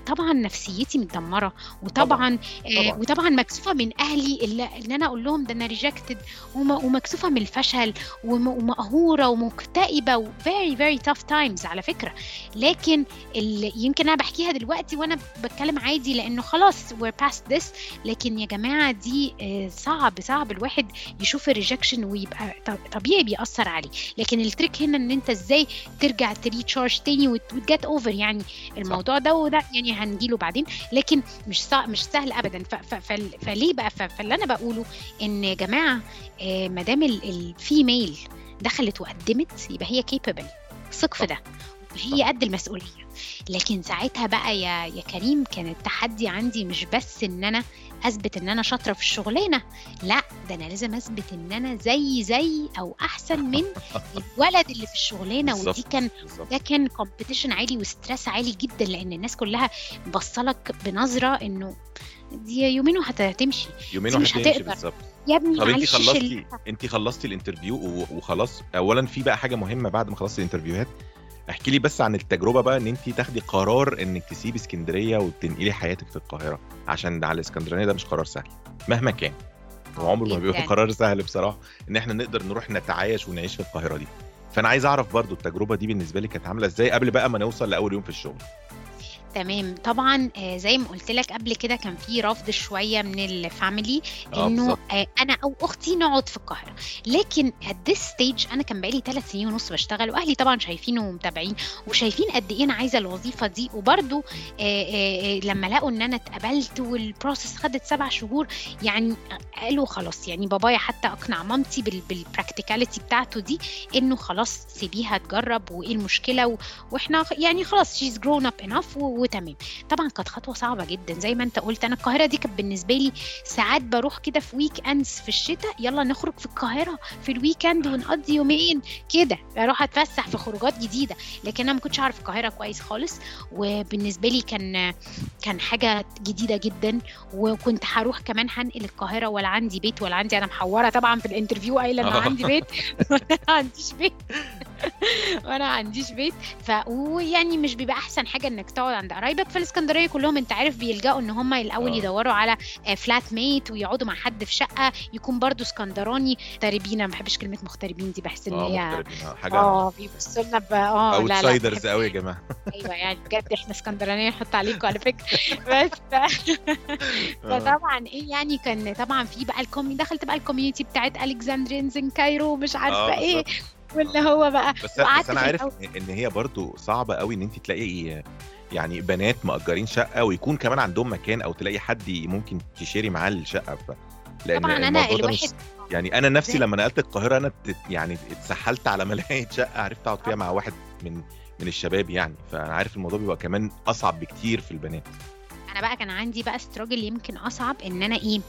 طبعا نفسيتي متدمرة. وطبعا آه طبعاً. وطبعا مكسوفة من أهلي اللي, اللي أنا أقول لهم ده أنا rejected ومكسوفة من الفشل. وم- ومقهورة ومكتئبة. و very very tough times على فكرة. لكن يمكن أنا بحكيها دلوقتي وأنا بتكلم عادي. لأنه خلاص past this. لكن يا جماعة دي آه، صعب صعب الواحد يشوف ال rejection ويبقى طبيعي بيأثر عليه. لكن ال trick هنا إن أنت إزاي ترجع ت recharge تاني وت get over يعني الموضوع ده وده يعني هنجيله بعدين. لكن مش صع... مش سهل ابدا. ف... ف... فل... فليه بقى؟ ف... فاللي أنا بقوله إن يا جماعة آه، ما دام ال female دخلت وقدمت يبقى هي capable ثق في ده. هي قد المسؤولية لكن ساعتها بقى يا يا كريم كان التحدي عندي مش بس إن أنا أثبت إن أنا شاطرة في الشغلانة لأ ده أنا لازم أثبت إن أنا زي زي أو أحسن من الولد اللي في الشغلانة ودي كان. ده كان competition عالي و stress عالي جدا لأن الناس كلها بصلك بنظرة إنه دي يومين وهتمشي يومين وهتمشي. بالظبط يا ابني طب أنت خلصتي أنت خلصتي ال interview وخلاص اولا في بقى حاجة مهمة بعد ما خلصتي ال interviewهات احكي لي بس عن التجربة بقى إن انت تاخدي قرار إنك تسيبي اسكندرية وتنقلي حياتك في القاهرة عشان على الإسكندرانية ده مش قرار سهل مهما كان. وعمره ما بيبقى جداً. قرار سهل بصراحة إن إحنا نقدر نروح نتعايش ونعيش في القاهرة دي. فأنا عايز أعرف برضو التجربة دي بالنسبة لي كانت عاملة إزاي قبل بقى ما نوصل لأول يوم في الشغل؟ تمام. طبعا آه، زي ما قلت لك قبل كده كان في رفض شوية من الفاميلي آه إنه آه، أنا أو أختي نقعد في القاهرة. لكن at this stage أنا كان بقالي ثلاث سنين ونص بشتغل وأهلي طبعا شايفين ومتابعين وشايفين قد إيه أنا عايزة الوظيفة دي. وبرده لما لقوا إن أنا اتقبلت وال process خدت سبع شهور يعني قالوا خلاص يعني بابايا حتى أقنع مامتي بال practicality بتاعته دي إنه خلاص سيبيها تجرب وإيه المشكلة. وإحنا يعني خلاص she's grown up enough وتمام. طبعا كانت خطوة صعبة جدا. زي ما انت قلت أنا القاهرة دي كانت بالنسبة لي ساعات بروح كده في weekends في الشتاء يلا نخرج في القاهرة في ال weekend ونقضي يومين كده أروح أتفسح في خروجات جديدة. لكن أنا ما كنتش أعرف القاهرة كويس خالص وبالنسبة لي كان كان حاجة جديدة جدا. وكنت هروح كمان هنقل القاهرة ولا عندي بيت ولا عندي أنا محورة طبعا في ال interview قايلة آه. عندي بيت. وأنا ما عنديش بيت. وأنا ما عنديش بيت. ف ويعني مش بيبقى أحسن حاجة إنك تقعد عند قرايبك. في الإسكندرية كلهم أنت عارف بيلجأوا إن هم الأول آه. يدوروا على flatmate ويقعدوا مع حد في شقة يكون برضو إسكندراني. مغتربين أنا ما بحبش كلمة مغتربين دي بحس إن آه هي آه، حاجة آه بيبصوا لنا آه لا لا outsiders قوي يا جماعة. أيوه يعني بجد إحنا اسكندرانيه نحط عليكم على فكرة. بس ف... آه. فطبعا إيه يعني كان طبعا في بقى ال commu دخلت بقى ال community بتاعت Alexandrians in Cairo مش عارفة آه، إيه. واللي هو بقى بس بس أنا عارف. ان هي برضو صعبة قوي إن انت تلاقي يعني بنات مأجرين شقة ويكون كمان عندهم مكان أو تلاقي حد ممكن ت share معاه الشقة ف لأن طبعا أنا الواحد مش يعني أنا نفسي لما نقلت القاهرة أنا يعني اتسحلت على ما لاقي شقة عرفت أقعد فيها مع واحد من من الشباب يعني فأنا عارف الموضوع بيبقى كمان أصعب بكتير في البنات أنا بقى كان عندي بقى struggle يمكن اصعب ان أنا إيه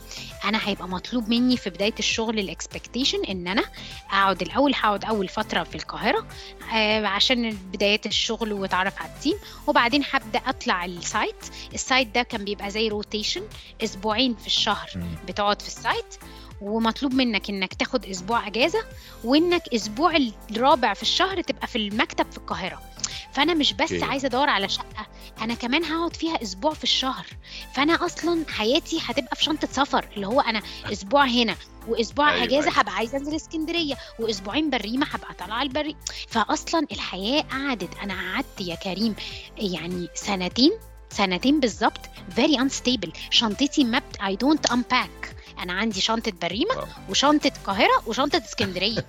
أنا هيبقى مطلوب مني في بداية الشغل ال expectation ان أنا اقعد الأول هقعد أول فترة في القاهرة آه عشان بدايات الشغل واتعرف على ال team وبعدين هبدأ أطلع ال site ال site ده كان بيبقى زي rotation أسبوعين في الشهر بتقعد في ال site ومطلوب منك إنك تاخد أسبوع إجازة وإنك أسبوع الرابع في الشهر تبقى في المكتب في القاهرة فأنا مش بس okay. عايزة أدور على شقة أنا كمان هقعد فيها أسبوع في الشهر فأنا أصلا حياتي هتبقى في شنطة سفر اللي هو أنا أسبوع هنا وأسبوع أيوة، إجازة أيوة. هبقى عايزة أنزل اسكندرية وأسبوعين برية هبقى طالعة البري فاصلا الحياة قعدت أنا قعدت يا كريم يعني سنتين سنتين بالظبط very unstable شنطتي ما. I don't unpack أنا عندي شنطة برة. وشنطة القاهرة وشنطة اسكندرية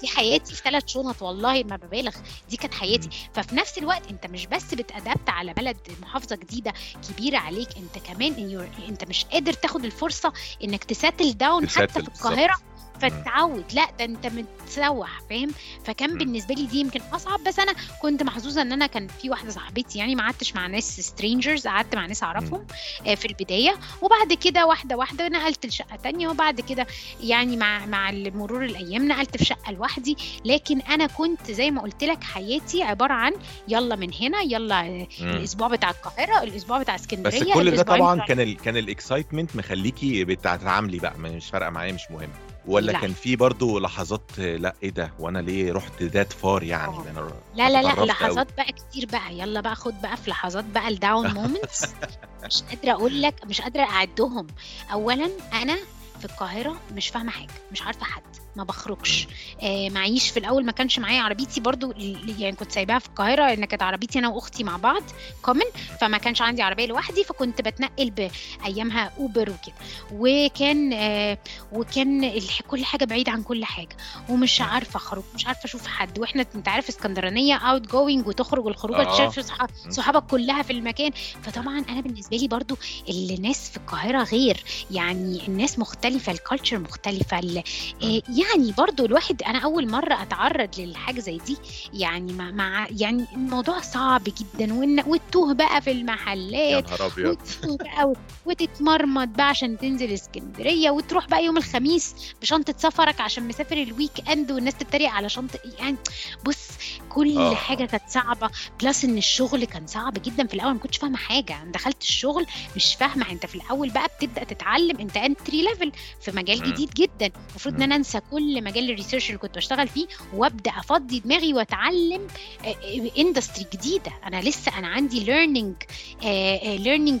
دي حياتي في ثلاث شنط والله ما ببالغ دي كانت حياتي ففي نفس الوقت انت مش بس بت adapt على بلد محافظة جديدة كبيرة عليك انت كمان انت مش قادر تاخد الفرصة انك تـ settle down حتى في. القاهرة فتتعود لا ده انت متسوح فاهم؟ فكان. بالنسبة لي دي يمكن أصعب. بس أنا كنت محظوظة إن أنا كان في واحدة صاحبتي يعني ما قعدتش مع ناس strangers قعدت مع ناس أعرفهم آه، في البداية. وبعد كده واحدة واحدة نقلت لشقة تانية وبعد كده يعني مع مع مرور الأيام نقلت في شقة لوحدي. لكن أنا كنت زي ما قلت لك حياتي عبارة عن يلا من هنا يلا آه، مم. الأسبوع بتاع القاهرة الأسبوع بتاع بس اسكندريه كل ده طبعا كان ال كان ال excitement مخليكي بتتعاملي بقى مش فارقة معايا مش مهم. ولا لا. كان في برضو لحظات لا إيه ده وأنا ليه رحت that far يعني. ده أنا لا لا لا أوي. لحظات بقى كتير بقى يلا بقى خد بقى في لحظات بقى ال down moments مش قادرة أقول لك مش قادرة أعدهم اولا أنا في القاهرة مش فاهمة حاجة مش عارفة حد ما بخرجش. آه معيش في الأول ما كانش معايا عربيتي برضو يعني كنت سايباها في القاهرة لأن كانت عربيتي أنا وأختي مع بعض common فما كانش عندي عربية لوحدي فكنت بتنقل بايامها اوبر وكده. وكان آه وكان كل حاجة بعيد عن كل حاجة. ومش عارفة أخرج مش عارفة أشوف حد. وإحنا أنت عارف اسكندرانية outgoing وتخرج الخروجه آه. تشوف صح- صحابك كلها في المكان. فطبعا أنا بالنسبة لي برضو الناس في القاهرة غير. يعني الناس مختلفة ال culture مختلفة آه، يعني برضو الواحد أنا أول مرة أتعرض للحاجة زي دي يعني مع, مع يعني الموضوع صعب جدا وإن وتتوه بقى في يا المحلات نهار أبيض بقى وت- وتتمرمط بقى عشان تنزل اسكندرية وتروح بقى يوم الخميس بشنطة سفرك عشان مسافر ال weekend والناس تتريق على شنطة يعني بص كل آه. حاجة كانت صعبة plus إن الشغل كان صعب جدا في الأول ما كنتش فاهمة حاجة أنا دخلت الشغل مش فاهمة أنت في الأول بقى بتبدأ تتعلم أنت entry level في مجال. جديد جدا المفروض إن. أنا أنسى كل مجال ال research اللي كنت بشتغل فيه وأبدأ أفضي دماغي وأتعلم industry جديدة. أنا لسه أنا عندي learning learning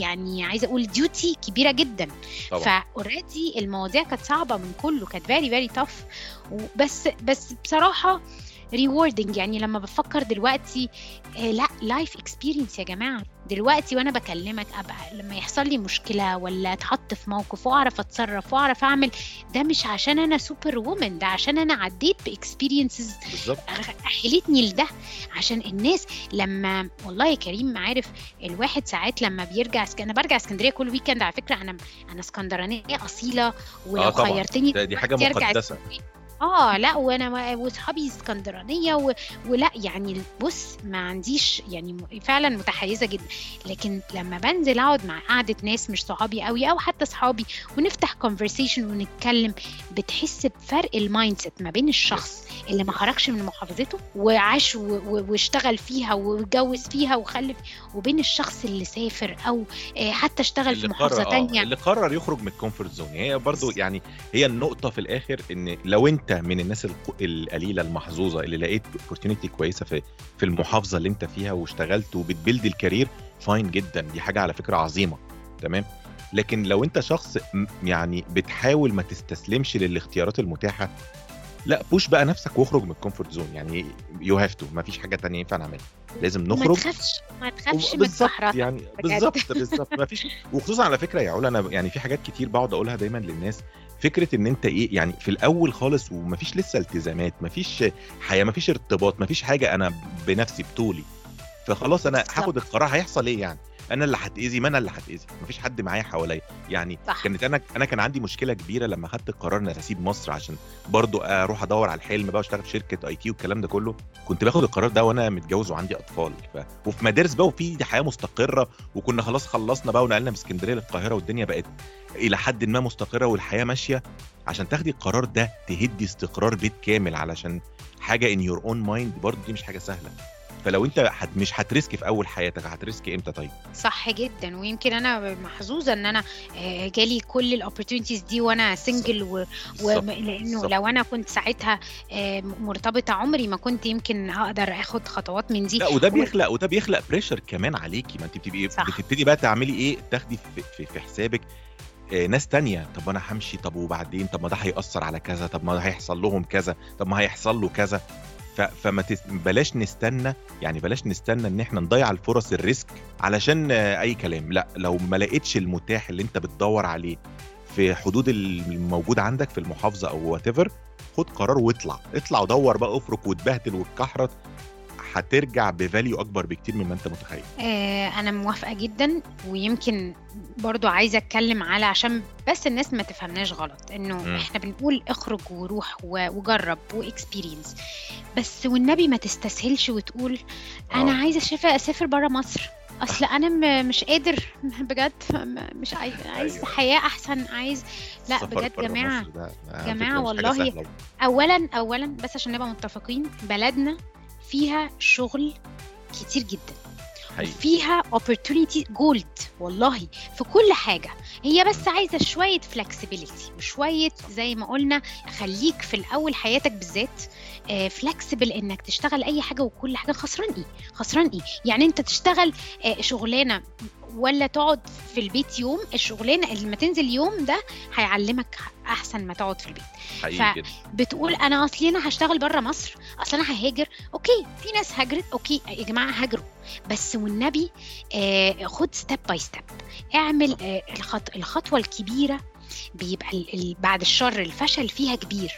يعني عايزة أقول duty كبيرة جدا. ف already المواضيع كانت صعبة من كله كانت very very tough بس بس بصراحة rewarding يعني لما بفكر دلوقتي آه لا life experience يا جماعة. دلوقتي وأنا بكلمك أبقى لما يحصل لي مشكلة ولا أتحط في موقف وأعرف أتصرف وأعرف أعمل ده مش عشان أنا superwoman ده عشان أنا عديت ب experiences اهلتني لده. عشان الناس لما والله يا كريم عارف الواحد ساعات لما بيرجع اسك... أنا برجع اسكندرية كل weekend على فكرة أنا أنا اسكندرانية أصيلة ولو آه. خيرتني دي حاجة مقدسة. آه لأ وأنا واصحابي اسكندرانية و... ولأ يعني بص ما عنديش يعني فعلا متحيزة جدا. لكن لما بنزل أقعد مع قعدة ناس مش صحابي قوي أو حتى صحابي ونفتح conversation ونتكلم بتحس بفرق ال mindset ما بين الشخص اللي ما خرجش من محافظته وعاش و... و... واشتغل فيها واتجوز فيها وخلف وبين الشخص اللي سافر أو آه، حتى اشتغل في محافظة تانية آه. اللي قرر يخرج من ال comfort zone هي برضو يعني هي النقطة في الآخر إن لو أنت من الناس الق- القليلة المحظوظة اللي لقيت opportunity كويسة في في المحافظة اللي انت فيها واشتغلت وبت build ال career fine جدا. دي حاجة على فكرة عظيمة. تمام؟ لكن لو انت شخص يعني بتحاول ما تستسلمش للاختيارات المتاحة لا push بقى نفسك واخرج من ال comfort zone يعني you have to ما فيش حاجة تانية ينفع نعملها. لازم ما نخرج. تخافش ما تخافش من الصحراء. يعني. بالظبط بالظبط. ما فيش وخصوصا على فكرة يا علا أنا يعني في حاجات كتير بقعد أقولها دايما للناس. فكرة إن أنت إيه يعني في الأول خالص ومفيش لسه التزامات مفيش حياة مفيش ارتباط مفيش حاجة أنا بنفسي بطولي. فخلاص أنا. هاخد القرار هيحصل إيه يعني. أنا اللي هتأذي ما أنا اللي هتأذي مفيش حد معايا حواليا. يعني صح. كانت أنا أنا كان عندي مشكلة كبيرة لما خدت القرار ان أسيب مصر عشان برضو أروح أدور على الحلم بقى وأشتغل في شركة IT والكلام ده كله. كنت باخد القرار ده وأنا متجوز وعندي أطفال. ف... وفي مدارس بقى وفي حياة مستقرة وكنا خلاص خلصنا بقى ونقلنا من اسكندرية للقاهرة والدنيا بقت إلى حد ما مستقرة والحياة ماشية. عشان تاخدي القرار ده تهدّي استقرار بيت كامل علشان حاجة in your own mind برضه دي مش حاجة سهلة. فلو انت حت مش هت risk في أول حياتك هت risk إمتى طيب؟ صح جدا ويمكن أنا محظوظة إن أنا آه، جالي كل ال opportunities دي وأنا single و... و... لأنه. لو أنا كنت ساعتها آه، مرتبطة عمري ما كنت يمكن أقدر آخد خطوات من دي. لا وده بيخلق وده بيخلق pressure كمان عليكي. ما انت بتبقي. بتبتدي بقى تعملي إيه؟ تاخدي في, في, في حسابك آه، ناس تانية. طب أنا همشي طب وبعدين؟ طب ما ده هيأثر على كذا طب ما ده هيحصل لهم كذا طب ما هيحصل له كذا. فما تس... بلاش نستنى يعني بلاش نستنى إن إحنا نضيع الفرص ال risk علشان أي كلام. لا لو ما لقيتش المتاح اللي أنت بتدور عليه في حدود الموجود عندك في المحافظة or what خد قرار واطلع. اطلع ودور بقى افرك وتبهدل وتكحرت هترجع ب value أكبر بكتير مما أنت متخيل آه أنا موافقة جدا ويمكن برضو عايزة أتكلم على عشان بس الناس ما تفهمناش غلط إنه م. إحنا بنقول اخرج وروح وجرب و experience بس والنبي ما تستسهلش وتقول أنا أوه. عايزة أسافر بره مصر أصل أنا مش قادر بجد مش عايز عايز أيوة. حياة أحسن عايز لا بجد جماعة جماعة والله اولا اولا بس عشان نبقى متفقين بلدنا فيها شغل كتير جدا. حقيقي. فيها opportunity gold والله في كل حاجة. هي بس عايزة شوية flexibility وشوية زي ما قلنا خليك في الأول حياتك بالذات flexible إنك تشتغل أي حاجة وكل حاجة خسران إيه؟ خسران إيه؟ يعني أنت تشتغل شغلانة ولا تقعد في البيت يوم الشغلانة اللي ما تنزل يوم ده هيعلمك أحسن ما تقعد في البيت. فبتقول أنا أصلي أنا هشتغل بره مصر أصل أنا ههاجر okay في ناس هاجرت okay يا جماعة هاجروا. بس والنبي آه خد step by step اعمل آه الخط... الخطوة الكبيرة بيبقى بعد الشر الفشل فيها كبير.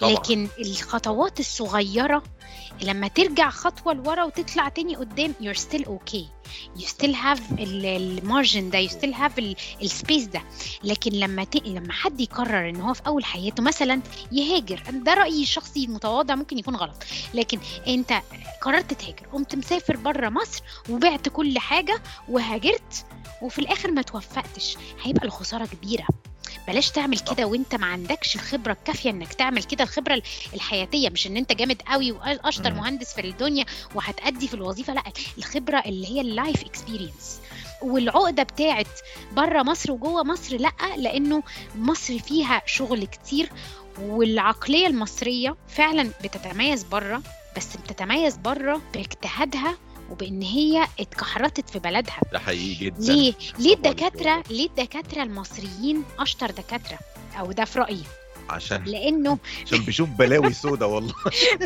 طبعا. لكن الخطوات الصغيرة لما ترجع خطوة لورا وتطلع تاني قدام you're still okay. You still have ال margin ده you still have ال space ده. لكن لما ت... لما حد يقرر إن هو في أول حياته مثلا يهاجر ده رأيي الشخصي المتواضع ممكن يكون غلط. لكن أنت قررت تهاجر قمت مسافر بره مصر وبعت كل حاجة وهاجرت وفي الآخر ما توفقتش هيبقى الخسارة كبيرة. بلاش تعمل كده وانت ما عندكش الخبرة الكافية انك تعمل كده الخبرة الحياتية مش ان انت جامد قوي واشطر مهندس في الدنيا وهتأدي في الوظيفة لأ الخبرة اللي هي ال life experience والعقدة بتاعت بره مصر وجوه مصر لأ لأنه مصر فيها شغل كتير والعقلية المصرية فعلا بتتميز بره بس بتتميز بره باجتهادها وبإن هي اتكحرتت في بلدها. ده حقيقي جدا. ليه؟ ليه الدكاتره ليه الدكاترة المصريين أشطر دكاترة؟ أو ده في رأيي. عشان لأنه عشان بيشوف بلاوي سودا والله.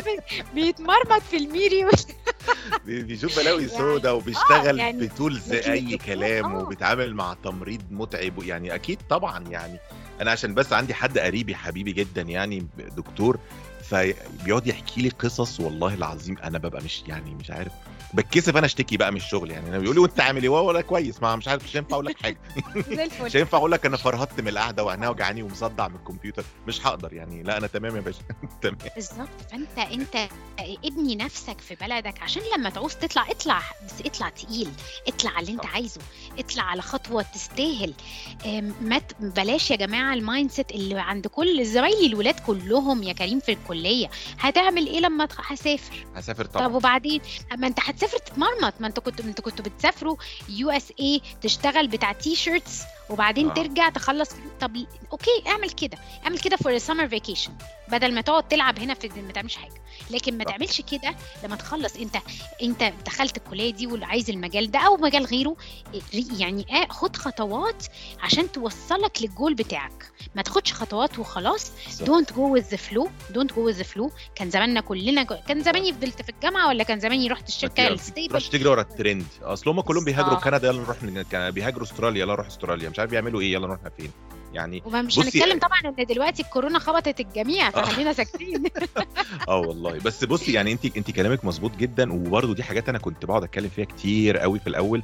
بيتمرمط في الميري بيشوف بلاوي سودا وبيشتغل آه يعني بتولز أي كلام آه. وبيتعامل مع تمريض متعب. يعني أكيد طبعا يعني. أنا عشان بس عندي حد قريبي حبيبي جدا يعني دكتور فبيقعد يحكي لي قصص والله العظيم. أنا ببقى مش يعني مش عارف بتكسف أنا اشتكي بقى من الشغل يعني. أنا بيقول لي وانت عامل إيه؟ ولا كويس. ما مش عارف مش هينفع أقول لك حاجة. مش هينفع أقول لك أنا فرهطت من القعدة وعينيا وجعاني ومصدع من الكمبيوتر. مش هقدر يعني. لا أنا تمام يا باشا. تمام. بالظبط. فأنت أنت ابني نفسك في بلدك عشان لما تعوز تطلع اطلع بس اطلع تقيل. اطلع على اللي أنت عايزه. اطلع على خطوة تستاهل. ما بلاش يا جماعة ال mindset اللي عند كل زمايلي الولاد كلهم يا كريم في الكلية. هتعمل إيه لما هسافر؟ هسافر طبعا. طب وبعدين؟ ما أنت هتسافر تتمرمط. ما انت كنت انت كنت بتسافروا USA تشتغل بتاع t-shirts وبعدين آه. ترجع تخلص. طب okay اعمل كده. اعمل كده for summer vacation بدل ما تقعد تلعب هنا في ما تعملش حاجة. لكن ما تعملش كده لما تخلص. انت انت دخلت الكلية دي وعايز المجال ده أو مجال غيره يعني آه خد خطوات عشان توصلك للجول بتاعك. ما تاخدش خطوات وخلاص. don't go with the flow don't go with the flow كان زماننا كلنا جو... كان زماني فضلت في الجامعة ولا كان زماني رحت الشركة ال stable؟ مش تجري ورا الترند. أصل هم كلهم بيهاجروا كندا يلا نروح بيهاجروا أستراليا يلا نروح أستراليا. مش عارف بيعملوا إيه يلا نروح فين. يعني ومش هنتكلم طبعا إن دلوقتي الكورونا خبطت الجميع فخلينا ساكتين. آه والله. بس بصي يعني انت انت كلامك مظبوط جدا وبرده دي حاجات أنا كنت بقعد أتكلم فيها كتير قوي في الأول.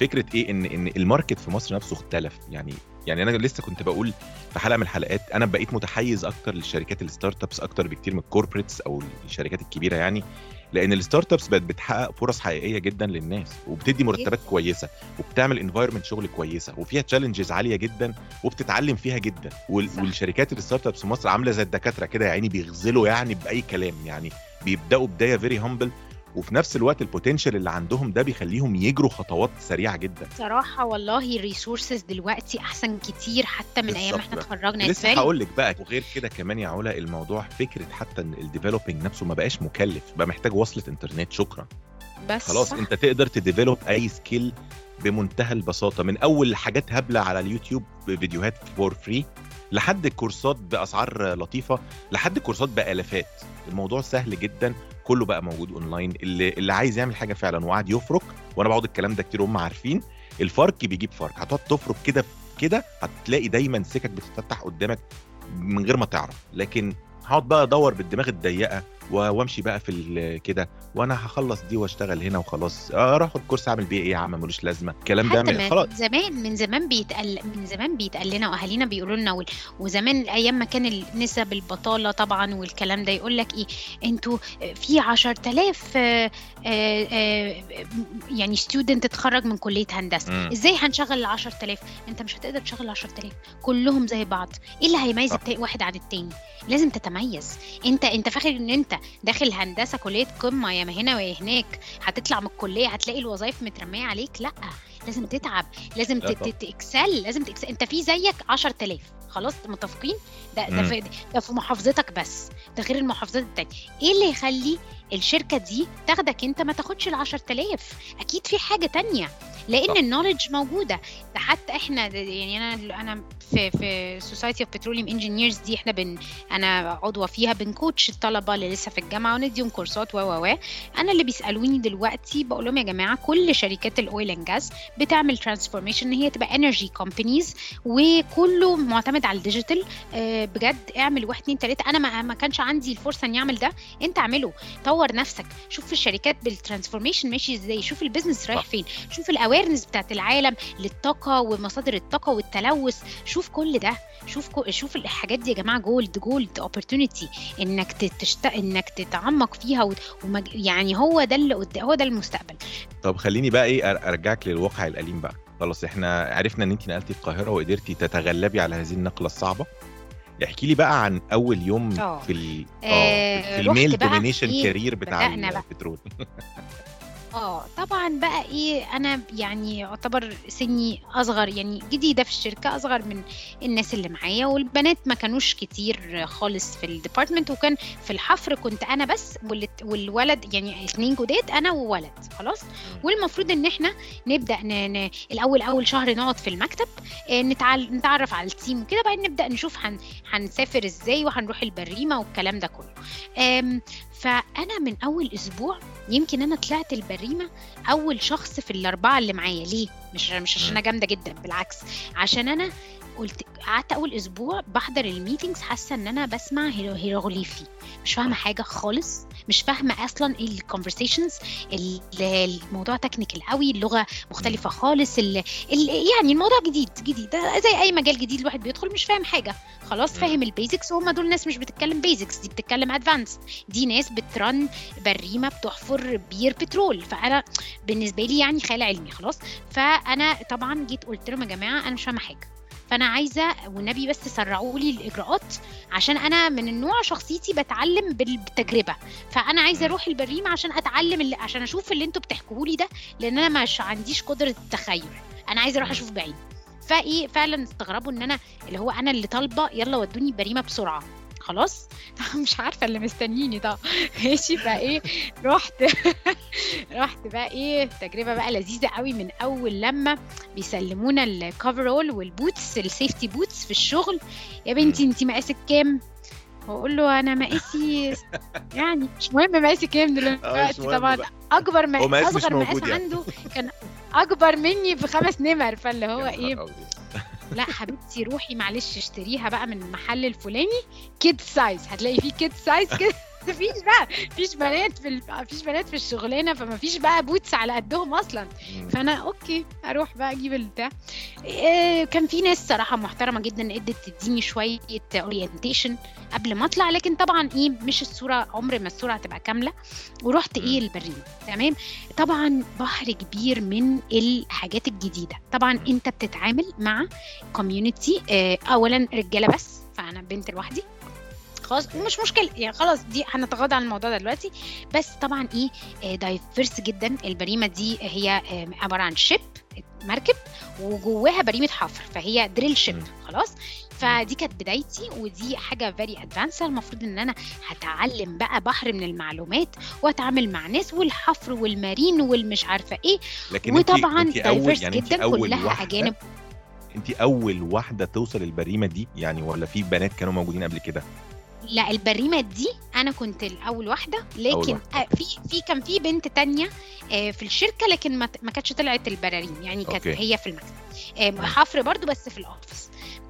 فكرة إيه؟ إن إن ال market في مصر نفسه اختلف. يعني يعني أنا لسه كنت بقول في حلقة من الحلقات أنا بقيت متحيز أكتر للشركات ال startups أكتر بكتير من ال corporates أو الشركات الكبيرة يعني. لأن ال startups بقت بتحقق فرص حقيقية جدا للناس وبتدي مرتبات كويسة وبتعمل environment شغل كويسة وفيها challenges عالية جدا وبتتعلم فيها جدا. والشركات ال startups في مصر عاملة زي الدكاترة كده يعني بيغزلوا يعني بأي كلام يعني بيبدأوا بداية very humble وفي نفس الوقت ال potential اللي عندهم ده بيخليهم يجروا خطوات سريعة جدا. صراحة والله ال resources دلوقتي أحسن كتير حتى من أيام إحنا اتخرجنا لسه هقول لك بقى وغير كده كمان يا علا الموضوع فكرة حتى إن ال developing نفسه ما بقاش مكلف بقى محتاج وصلة انترنت شكرا. بس خلاص صح. أنت تقدر ت develop أي skill بمنتهى البساطة من أول حاجات هبلة على اليوتيوب فيديوهات for free لحد كورسات بأسعار لطيفة لحد كورسات بألافات. الموضوع سهل جدا كله بقى موجود أونلاين اللي اللي عايز يعمل حاجة فعلا وقاعد يفرك وأنا بقعد الكلام ده كتير هم عارفين الفرق بيجيب فرق هتقعد تفرك كده كده هتلاقي دايما سكك بتتفتح قدامك من غير ما تعرف لكن هقعد بقى أدور بالدماغ الضيقة وامشي بقى في كده. وأنا هخلص دي واشتغل هنا وخلاص. أروح اخد كورس اعمل بيه إيه يا عم؟ ملوش لازمة. الكلام ده من- خلاص. زمان من زمان بيتقال من زمان بيتقال لنا وأهالينا بيقولوا لنا وزمان أيام ما كان نسب البطالة طبعا والكلام ده يقول لك إيه؟ أنتوا في 10000 آه، آه، آه، يعني ستودنت اتخرج من كلية هندسة. مم. إزاي هنشغل ال 10000 انت مش هتقدر تشغل ال 10000 كلهم زي بعض. إيه اللي هيميز واحد عن التاني؟ لازم تتميز. انت انت فاكر إن انت داخل هندسة كلية قمة يا ما هنا ويا هناك. هتطلع من الكلية هتلاقي الوظائف مترمية عليك. لأ لازم تتعب لازم تكسل لازم تكسل انت في زيك 10000 خلاص متفقين؟ ده ده. في, ده في محافظتك بس ده غير المحافظات التانية. إيه اللي يخلي الشركة دي تاخدك أنت ما تاخدش ال 10000 أكيد في حاجة تانية. لأن صح. ال knowledge موجودة. ده حتى إحنا يعني أنا أنا في في Society of Petroleum Engineers دي إحنا بن أنا عضوة فيها بن coach الطلبة اللي لسه في الجامعة ونديهم كورسات و و و. أنا اللي بيسألوني دلوقتي بقول لهم يا جماعة كل شركات ال oil and gas بتعمل transformation إن هي تبقى energy companies وكله معتمد على ال digital آه، بجد اعمل واحد اتنين تلاتة. أنا ما كانش عندي الفرصة إني أعمل ده. أنت اعمله. طور نفسك. شوف الشركات بال transformation ماشي إزاي. شوف ال business رايح. فين. شوف ال awareness بتاعت العالم للطاقة ومصادر الطاقة والتلوث. شوف كل ده. شوف كو... شوف الحاجات دي يا جماعة gold gold opportunity إنك تشت... إنك تتعمق فيها و... ومج... يعني هو ده اللي قد... هو ده المستقبل. طب خليني بقى إيه أرجعك للواقع الأليم بقى. خلاص إحنا عرفنا إن انت نقلتي القاهرة وقدرتي تتغلبي على هذه النقلة الصعبة. احكي لي بقى عن أول يوم آه. في ال آه، آه في ال male domination career بتاع. البترول. آه طبعا بقى إيه أنا يعني يعتبر سني أصغر يعني جديدة في الشركة أصغر من الناس اللي معايا والبنات ما كانوش كتير خالص في ال department وكان في الحفر كنت أنا بس والولد يعني اتنين جداد أنا وولد خلاص؟ والمفروض إن إحنا نبدأ ن... ن... الأول أول شهر نقعد في المكتب آه، نتعل... نتعرف على ال team وكده بعدين نبدأ نشوف هن... هنسافر إزاي وهنروح البريمة والكلام ده كله. فأنا من أول أسبوع يمكن أنا طلعت البريمة أول شخص في الأربعة اللي معايا. ليه؟ مش مش عشان أنا جامدة جدا بالعكس. عشان أنا قلت قعدت أول أسبوع بحضر ال meetings حاسة إن أنا بسمع هيرو- هيروغليفي. مش فاهمة حاجة خالص. مش فاهمة أصلا إيه ال conversations الموضوع technical قوي اللغة مختلفة خالص ال ال يعني الموضوع جديد جديد. زي أي مجال جديد الواحد بيدخل مش فاهم حاجة. خلاص. فاهم ال basics وهم دول ناس مش بتتكلم basics دي بتتكلم advanced دي ناس بت run بريمة بتحفر بير بترول فأنا بالنسبة لي يعني خيال علمي خلاص. فأنا طبعا جيت قلت لهم يا جماعة أنا مش فاهمة حاجة. فأنا عايزة والنبي بس سرعوا لي الإجراءات عشان أنا من النوع شخصيتي بتعلم بال- بالتجربة فأنا عايزة. أروح البريمه عشان أتعلم اللي عشان أشوف اللي أنتوا بتحكوه لي ده لأن أنا مش عنديش قدرة التخيل أنا عايزة أروح. أشوف بعيد فإيه فعلا استغربوا إن أنا اللي هو أنا اللي طالبة يلا ودوني بريمة بسرعة خلاص؟ مش عارفة اللي مستنيني ده. ماشي فايه رحت رحت بقى إيه؟ تجربة بقى لذيذة قوي من أول لما بيسلمونا ال coverall وال boots ال safety boots في الشغل. يا بنتي انت مقاسك كام؟ بقول له أنا مقاسي يعني مش مهم مقاسي كام دلوقتي مهم طبعا. بقى. أكبر مقاس اصغر مقاس يعني. عنده كان أكبر مني بخمس نمر. فاللي هو إيه. لا حبيبتي روحي معلش اشتريها بقى من المحل الفلاني kid size هتلاقي فيه kid size كده. مفيش بقى مفيش بنات في ال... مفيش بنات في الشغلانة فما فيش بقى boots على قدهم أصلا. فأنا okay أروح بقى أجيب البتاع إيه كان في ناس صراحة محترمة جدا ادت تديني شوية orientation قبل ما أطلع لكن طبعا إيه مش الصورة عمر ما الصورة هتبقى كاملة. ورحت إيه مم. البريمه تمام؟ طبعا بحر كبير من الحاجات الجديدة. طبعا أنت بتتعامل مع community اولا رجالة بس فأنا بنت لوحدي. خلاص ومش مشكلة. يعني خلاص دي هنتغاضى عن الموضوع ده دلوقتي. بس طبعا إيه diverse جدا. البريمة دي هي آه، عبارة عن ship مركب وجواها بريمة حفر. فهي drill ship. خلاص. فدي كانت بدايتي ودي حاجة very advanced المفروض إن أنا هتعلم بقى بحر من المعلومات وأتعامل مع ناس والحفر وال marine والمش عارفة إيه. لكن وطبعا انت اول diverse يعني جدا. أول كلها واحدة أجانب. انت أول واحدة توصل البريمة دي يعني ولا في بنات كانوا موجودين قبل كده؟ لا البريمة دي أنا كنت الأول واحدة لكن واحدة. آه، في في كان في بنت تانية آه، في الشركة لكن ما كانتش طلعت البراريم يعني كانت okay. هي في المكتب. آه، حفر برضو بس في ال office.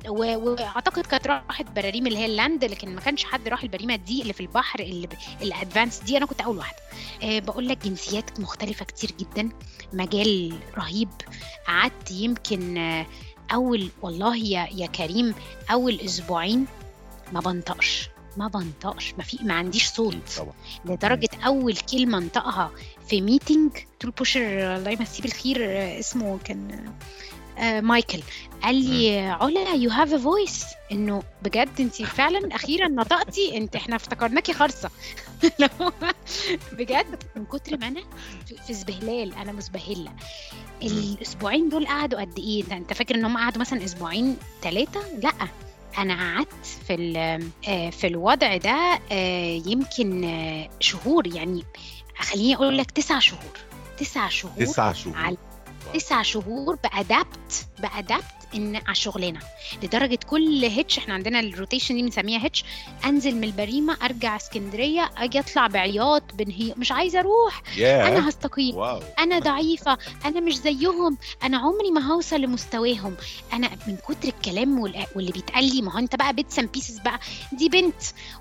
وأعتقد كانت راحت براريم اللي هي ال land لكن ما كانش حد راح البريمة دي اللي في البحر اللي ال advanced دي. أنا كنت أول واحدة. بقول لك جنسيات مختلفة كتير جدا. مجال رهيب. قعدت يمكن أول والله يا يا كريم أول أسبوعين ما بنطقش. ما بنطقش ما في ما عنديش صوت. طبعا. لدرجة أول كلمة انطقها في meeting tool pusher الله يمسيه بالخير اسمه كان آه، مايكل. قال لي علا you have a voice إنه بجد انت فعلا أخيرا نطقتي أنت إحنا افتكرناكي خرصة. بجد من كتر ما أنا في- زبهلال أنا مزبهلة. الأسبوعين دول قعدوا قد إيه؟ أنت فاكر إن هم قعدوا مثلا أسبوعين ثلاثة لأ. أنا قعدت في آه، في الوضع ده آه، يمكن آه، شهور. يعني خليني أقول لك تسع شهور. تسع شهور تسع شهور. على تسع شهور ب adapt ب adapt إن على الشغلانه لدرجة كل hitch إحنا عندنا ال rotation دي بنسميها hitch أنزل من البريمة أرجع اسكندرية أجي أطلع بعياط بنهي مش عايزة أروح. ياه أنا هستقيل و أنا ضعيفة. أنا مش زيهم. أنا عمري ما هوصل لمستواهم. أنا من كتر الكلام وال- واللي بيتقال لي ما هو أنت بقى bits and pieces بقى. دي بنت.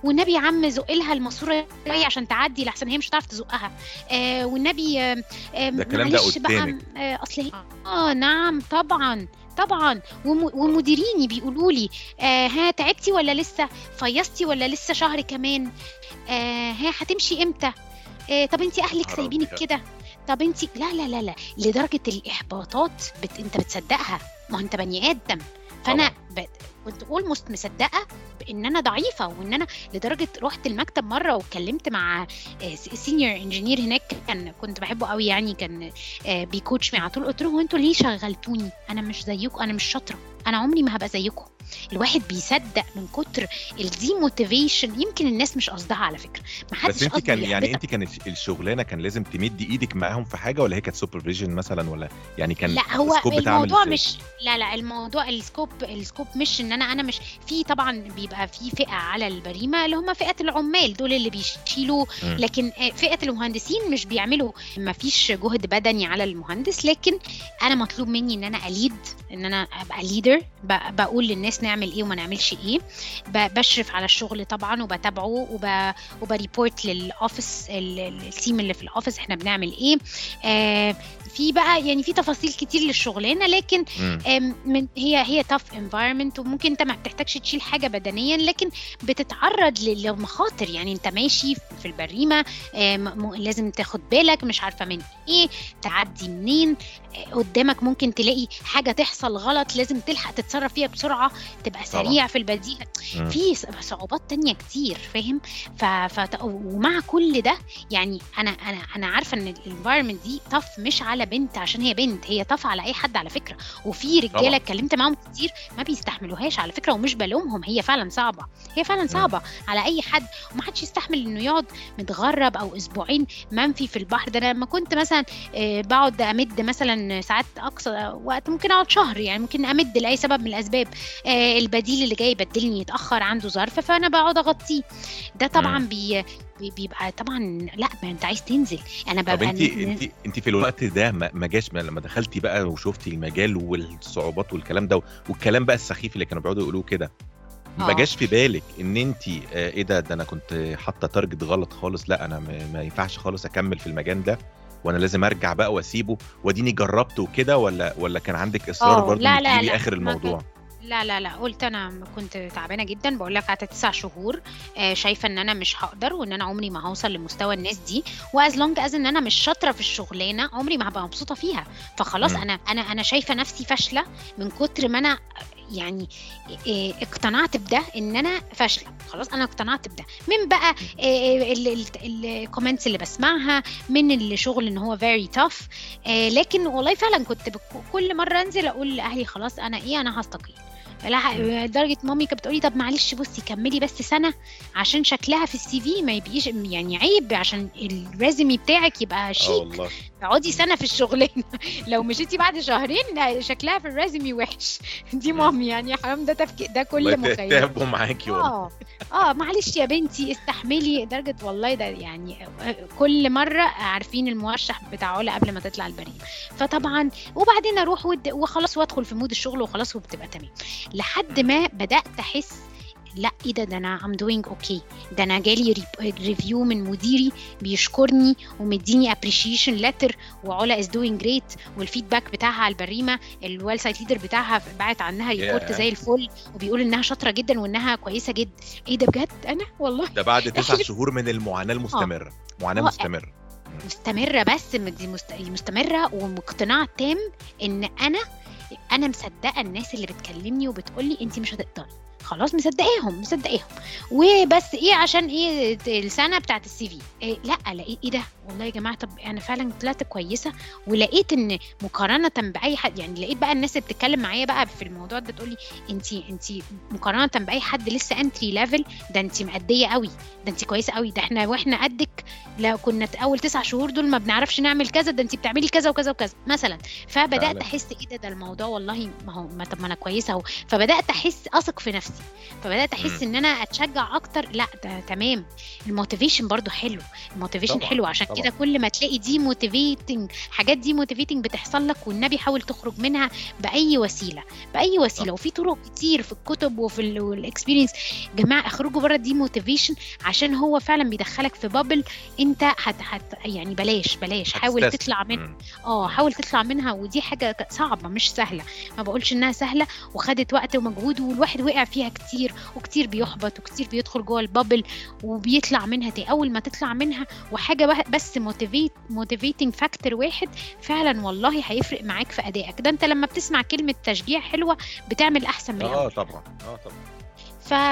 والنبي يا عم زق لها الماسوره عشان تعدي لحسن هي مش هتعرف تزقها. آه والنبي آه آه ده الكلام ده قدامك. آه أصل آه نعم طبعا. طبعا. وم- ومديريني بيقولوا لي آه ها تعبتي ولا لسه؟ فيصتي ولا لسه شهر كمان؟ آه ها هتمشي إمتى؟ آه طب انت أهلك سايبينك. كده؟ طب انت لا لا لا لا لدرجة الإحباطات بت... انت بتصدقها؟ ما انت بني آدم. فأنا ب... كنت اولموست مصدقة بإن أنا ضعيفة وإن أنا لدرجة رحت المكتب مرة واتكلمت مع senior engineer هناك كان كنت بحبه قوي يعني كان آه، بي coach me على طول قلت له هو أنتوا ليه شغلتوني؟ أنا مش زيكم أنا مش شاطرة أنا عمري ما هبقى زيكم. الواحد بيصدق من كتر ال demotivation يمكن الناس مش قصدها على فكرة ما حدش بس انت كان يعني يحبطك. انت كانت الشغلانة كان لازم تمدي إيدك معاهم في حاجة ولا هي كانت supervision مثلا ولا يعني كان لا هو الموضوع؟ مش لا لا الموضوع ال scope ال scope مش إن أنا أنا مش في طبعا بيبقى في فئة على البريمة اللي هم فئة العمال دول اللي بيشيلوا. لكن فئة المهندسين مش بيعملوا ما فيش جهد بدني على المهندس لكن أنا مطلوب مني إن أنا ال lead إن أنا أبقى leader بقول للناس نعمل إيه وما نعملش إيه. بشرف على الشغل طبعا وبتابعه وب... وب report لل office ال- ال- ال team اللي في ال office إحنا بنعمل إيه. آه في بقى يعني في تفاصيل كتير للشغلانة لكن من هي هي tough environment وممكن انت ما بتحتاجش تشيل حاجة بدنيا لكن بتتعرض لمخاطر يعني انت ماشي في البريمة لازم تاخد بالك مش عارفة من إيه تعدي منين آه، قدامك ممكن تلاقي حاجة تحصل غلط لازم تلحق تتصرف فيها بسرعة تبقى طبعاً. سريع في البديهة مم. في صعوبات تانية كتير فاهم ف... ف... ومع كل ده يعني أنا أنا أنا عارفة إن ال environment دي tough مش على بنت عشان هي بنت هي tough على أي حد على فكرة. وفي. رجالة اتكلمت معاهم كتير ما بيستحملوهاش على فكرة ومش بلومهم. هي فعلا صعبة. هي فعلا صعبة على أي حد. ومحدش يستحمل إنه يقعد متغرب أو أسبوعين منفي في البحر. ده أنا لما كنت مثلا آه، بقعد أمد مثلا ساعات أقصى وقت ممكن أقعد شهر يعني ممكن أمد لأي سبب من الأسباب. آه، البديل اللي جاي يبدلني يتأخر عنده ظرف فأنا بقعد أغطيه. ده طبعا بي- بيبقى طبعا لأ ما أنت عايز تنزل. أنا ببقى أنت أنت أنت في الوقت ده ما جاش ما لما دخلتي بقى وشفتي المجال والصعوبات والكلام ده والكلام بقى السخيف اللي كانوا بيقعدوا يقولوه كده ما آه. جاش في بالك إن أنت آه، إيه ده ده أنا كنت حاطة تارجت غلط خالص؟ لأ أنا ما ينفعش خالص أكمل في المجال ده وأنا لازم أرجع بقى وأسيبه وأديني جربت وكده ولا ولا كان عندك إصرار آه، برضه لا، لا، لا، آخر ما الموضوع؟ لا لا لا قلت أنا كنت تعبانة جدا. بقول لك قعدت تسع شهور آه، شايفة إن أنا مش هقدر وإن أنا عمري ما هوصل لمستوى الناس دي. و as long as إن أنا مش شاطرة في الشغلانة عمري ما هبقى مبسوطة فيها. فخلاص. أنا أنا أنا شايفة نفسي فاشلة من كتر ما أنا يعني آه، اقتنعت بده إن أنا فاشلة. خلاص أنا اقتنعت بده. من بقى ال comments اللي بسمعها من الشغل إن هو very tough لكن والله فعلا كنت كل مرة أنزل أقول لأهلي خلاص أنا إيه أنا هستقيل. لدرجه مامي كانت بتقولي طب معلش بصي كملي بس سنة عشان شكلها في ال CV ما يبقيش يعني عيب عشان ال resume بتاعك يبقى آه شيك. اقعدي سنة في الشغلانة. لو مشيتي بعد شهرين شكلها في ال resume وحش. دي مامي يعني حرام ده تفكير ده كل مخيل تعبوا معاكي والله. آه. آه معلش يا بنتي استحملي درجة والله ده يعني كل مرة عارفين الموشح بتاع علا قبل ما تطلع البريمة فطبعا وبعدين أروح ود- وخلاص وأدخل في mood الشغل وخلاص وبتبقى تمام. لحد ما بدأت أحس لا إيه ده؟ ده أنا I'm doing okay ده أنا جالي review من مديري بيشكرني ومديني appreciation letter وعلا is doing great وال feedback بتاعها على البريمة ال well site leader بتاعها بعت عنها report ياه. زي الفل وبيقول إنها شاطرة جدا وإنها كويسة جدا إيه ده بجد؟ أنا؟ والله. ده بعد تسع. شهور من المعاناة المستمرة. معاناة آه. مستمرة. مستمرة بس دي مستمرة ومقتنعة تام إن أنا أنا مصدقة الناس اللي بتكلمني وبتقول لي انت مش هتقدري. خلاص مصدقاهم مصدقاهم. وبس إيه عشان إيه السنة بتاعت ال CV؟ إيه لا لقيت إيه ده؟ والله يا جماعة طب أنا فعلا طلعت كويسة ولقيت إن مقارنة بأي حد يعني لقيت بقى الناس اللي بتتكلم معايا بقى في الموضوع ده تقول لي انت انت مقارنة بأي حد لسه entry level ده انت مأدية قوي ده انت كويسة قوي ده إحنا وإحنا قدك لو كنا أول تسع شهور دول ما بنعرفش نعمل كذا ده انت بتعملي كذا وكذا وكذا مثلا. فبدأت. أحس إيه ده؟ ده الموضوع والله ما هو ما طب ما أنا كويسة أهو. فبدأت أحس أثق في نفسي. فبدأت أحس. إن أنا أتشجع أكتر. لأ ده تمام. ال motivation برضو حلو. ال motivation طبعاً، حلو. عشان طبعاً. كده كل ما تلاقي demotivating حاجات demotivating بتحصل لك والنبي حاول تخرج منها بأي وسيلة. بأي وسيلة. صح. وفي طرق كتير في الكتب وفي ال experience جماعة اخرجوا بره demotivation عشان هو فعلا بيدخلك في bubble أنت هت هت يعني بلاش بلاش. حاول. تطلع منها. آه حاول تطلع منها. ودي حاجة صعبة مش سهلة. ما بقولش إنها سهلة وخدت وقت ومجهود والواحد وقع فيها. كتير وكتير بيحبط وكتير بيدخل جوه ال bubble وبيطلع منها تاني. أول ما تطلع منها وحاجة بس motivate motivating factor واحد فعلا والله هيفرق معاك في أدائك. ده أنت لما بتسمع كلمة تشجيع حلوة بتعمل أحسن من آه طبعا. آه طبعا.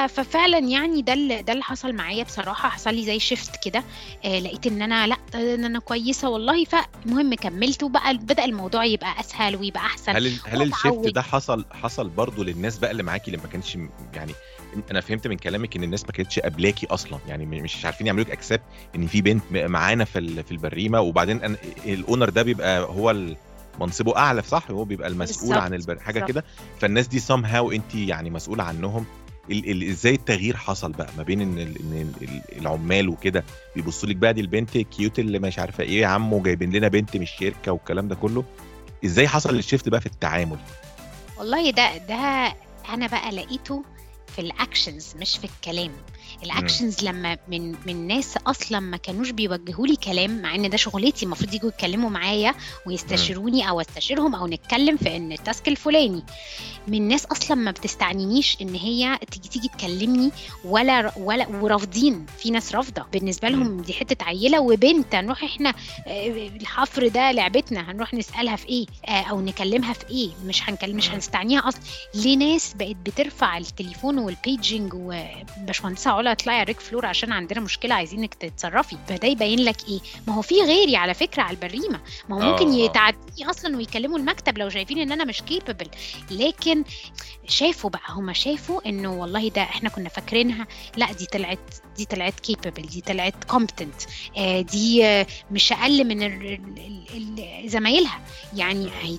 ففعلا يعني ده اللي ده اللي حصل معايا بصراحة. حصل لي زي شيفت كده آه لقيت إن أنا لأ إن أنا كويسة والله. فالمهم كملت وبقى بدأ الموضوع يبقى أسهل ويبقى أحسن. هل هل الشيفت. ده حصل حصل برضه للناس بقى اللي معاكي اللي ما كانتش م- يعني أنا فهمت من كلامك إن الناس ما كانتش قابلاكي أصلا يعني مش عارفين يعملوا لك اكسبت إن في بنت معانا في في البريمة. وبعدين أنا الاونر ده بيبقى هو منصبه أعلى صح؟ هو بيبقى المسؤول بالظبط، عن البر... حاجة. كده. فالناس دي سام هاو انت يعني مسؤولة عنهم؟ ال... ال... إزاي التغيير حصل بقى ما بين إن, ال... إن ال- ال- العمال وكده بيبصوا لك بقى دي البنت كيوت اللي مش عارفة إيه يا عم وجايبين لنا بنت من الشركة والكلام ده كله. إزاي حصل الشيفت بقى في التعامل؟ والله ده ده أنا بقى لقيته في ال actions مش في الكلام. ال actions لما من من ناس أصلا ما كانوش بيوجهوا لي كلام مع إن ده شغلتي المفروض يجوا يتكلموا معايا ويستشيروني أو أستشيرهم أو نتكلم في إن ال task الفلاني. من ناس أصلا ما بتستعنانيش إن هي تيجي تيجي تكلمني ولا ولا ورافضين. في ناس رافضة. بالنسبة لهم دي حتة عيلة وبنت هنروح إحنا آه، الحفر ده لعبتنا هنروح نسألها في إيه آه، أو نكلمها في إيه. مش هنكلم مش. هنستعناها أصلا. ليه ناس بقت بترفع التليفون وال paging وباشمهندسة علا اطلعي يا rig floor عشان عندنا مشكلة عايزينك تتصرفي. فده يبين لك إيه؟ ما هو في غيري على فكرة على البريمة. ما هو ممكن آه،. يتعدوني أصلا ويكلموا المكتب لو شايفين إن أنا مش capable لكن شافوا بقى هم شافوا إنه والله ده إحنا كنا فاكرينها. لا دي طلعت دي طلعت capable دي طلعت competent دي آه، مش أقل من زمايلها. يعني هي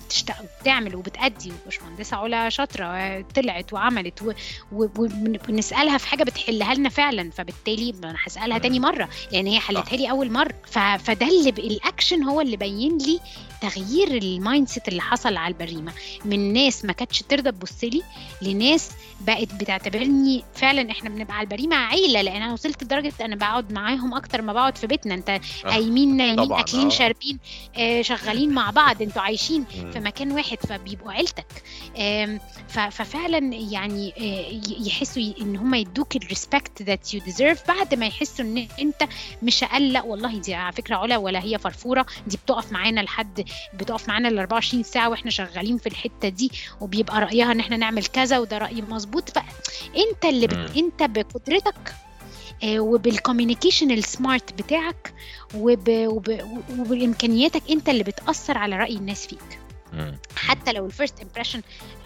بتعمل وبتأدي. وباشمهندسة علا شاطرة طلعت وعملت ونسألها في حاجة بتحلها لنا. فعلا فبالتالي أنا هسألها تاني مرة لأن هي حلتها لي أول مرة. فده اللي الاكشن هو اللي بين لي تغيير ال mindset اللي حصل على البريمة. من ناس ما كانتش ترضى تبص لي لناس بقت بتعتبرني فعلا إحنا بنبقى على البريمة عيلة لأن أنا وصلت لدرجة أنا بقعد معاهم أكتر ما بقعد في بيتنا. أنت قايمين نايمين طبعاً، أكلين آه. شاربين آه، شغالين مع بعض أنتوا عايشين. في مكان واحد فبيبقوا عيلتك. ففعلا يعني آه، يحسوا إن هم يدوك ال respect that you deserve بعد ما يحسوا إن أنت مش أقل. لا والله دي على فكرة علا ولا هي فرفورة. دي بتقف معانا لحد بتقف معانا ال 24 ساعة وإحنا شغالين في الحتة دي وبيبقى رأيها إن إحنا نعمل كذا وده رأي مظبوط. فانت اللي بت... أنت بقدرتك آه، وبال communication ال smart بتاعك وب... وب... وبامكانياتك أنت اللي بتأثر على رأي الناس فيك. حتى لو ال first impression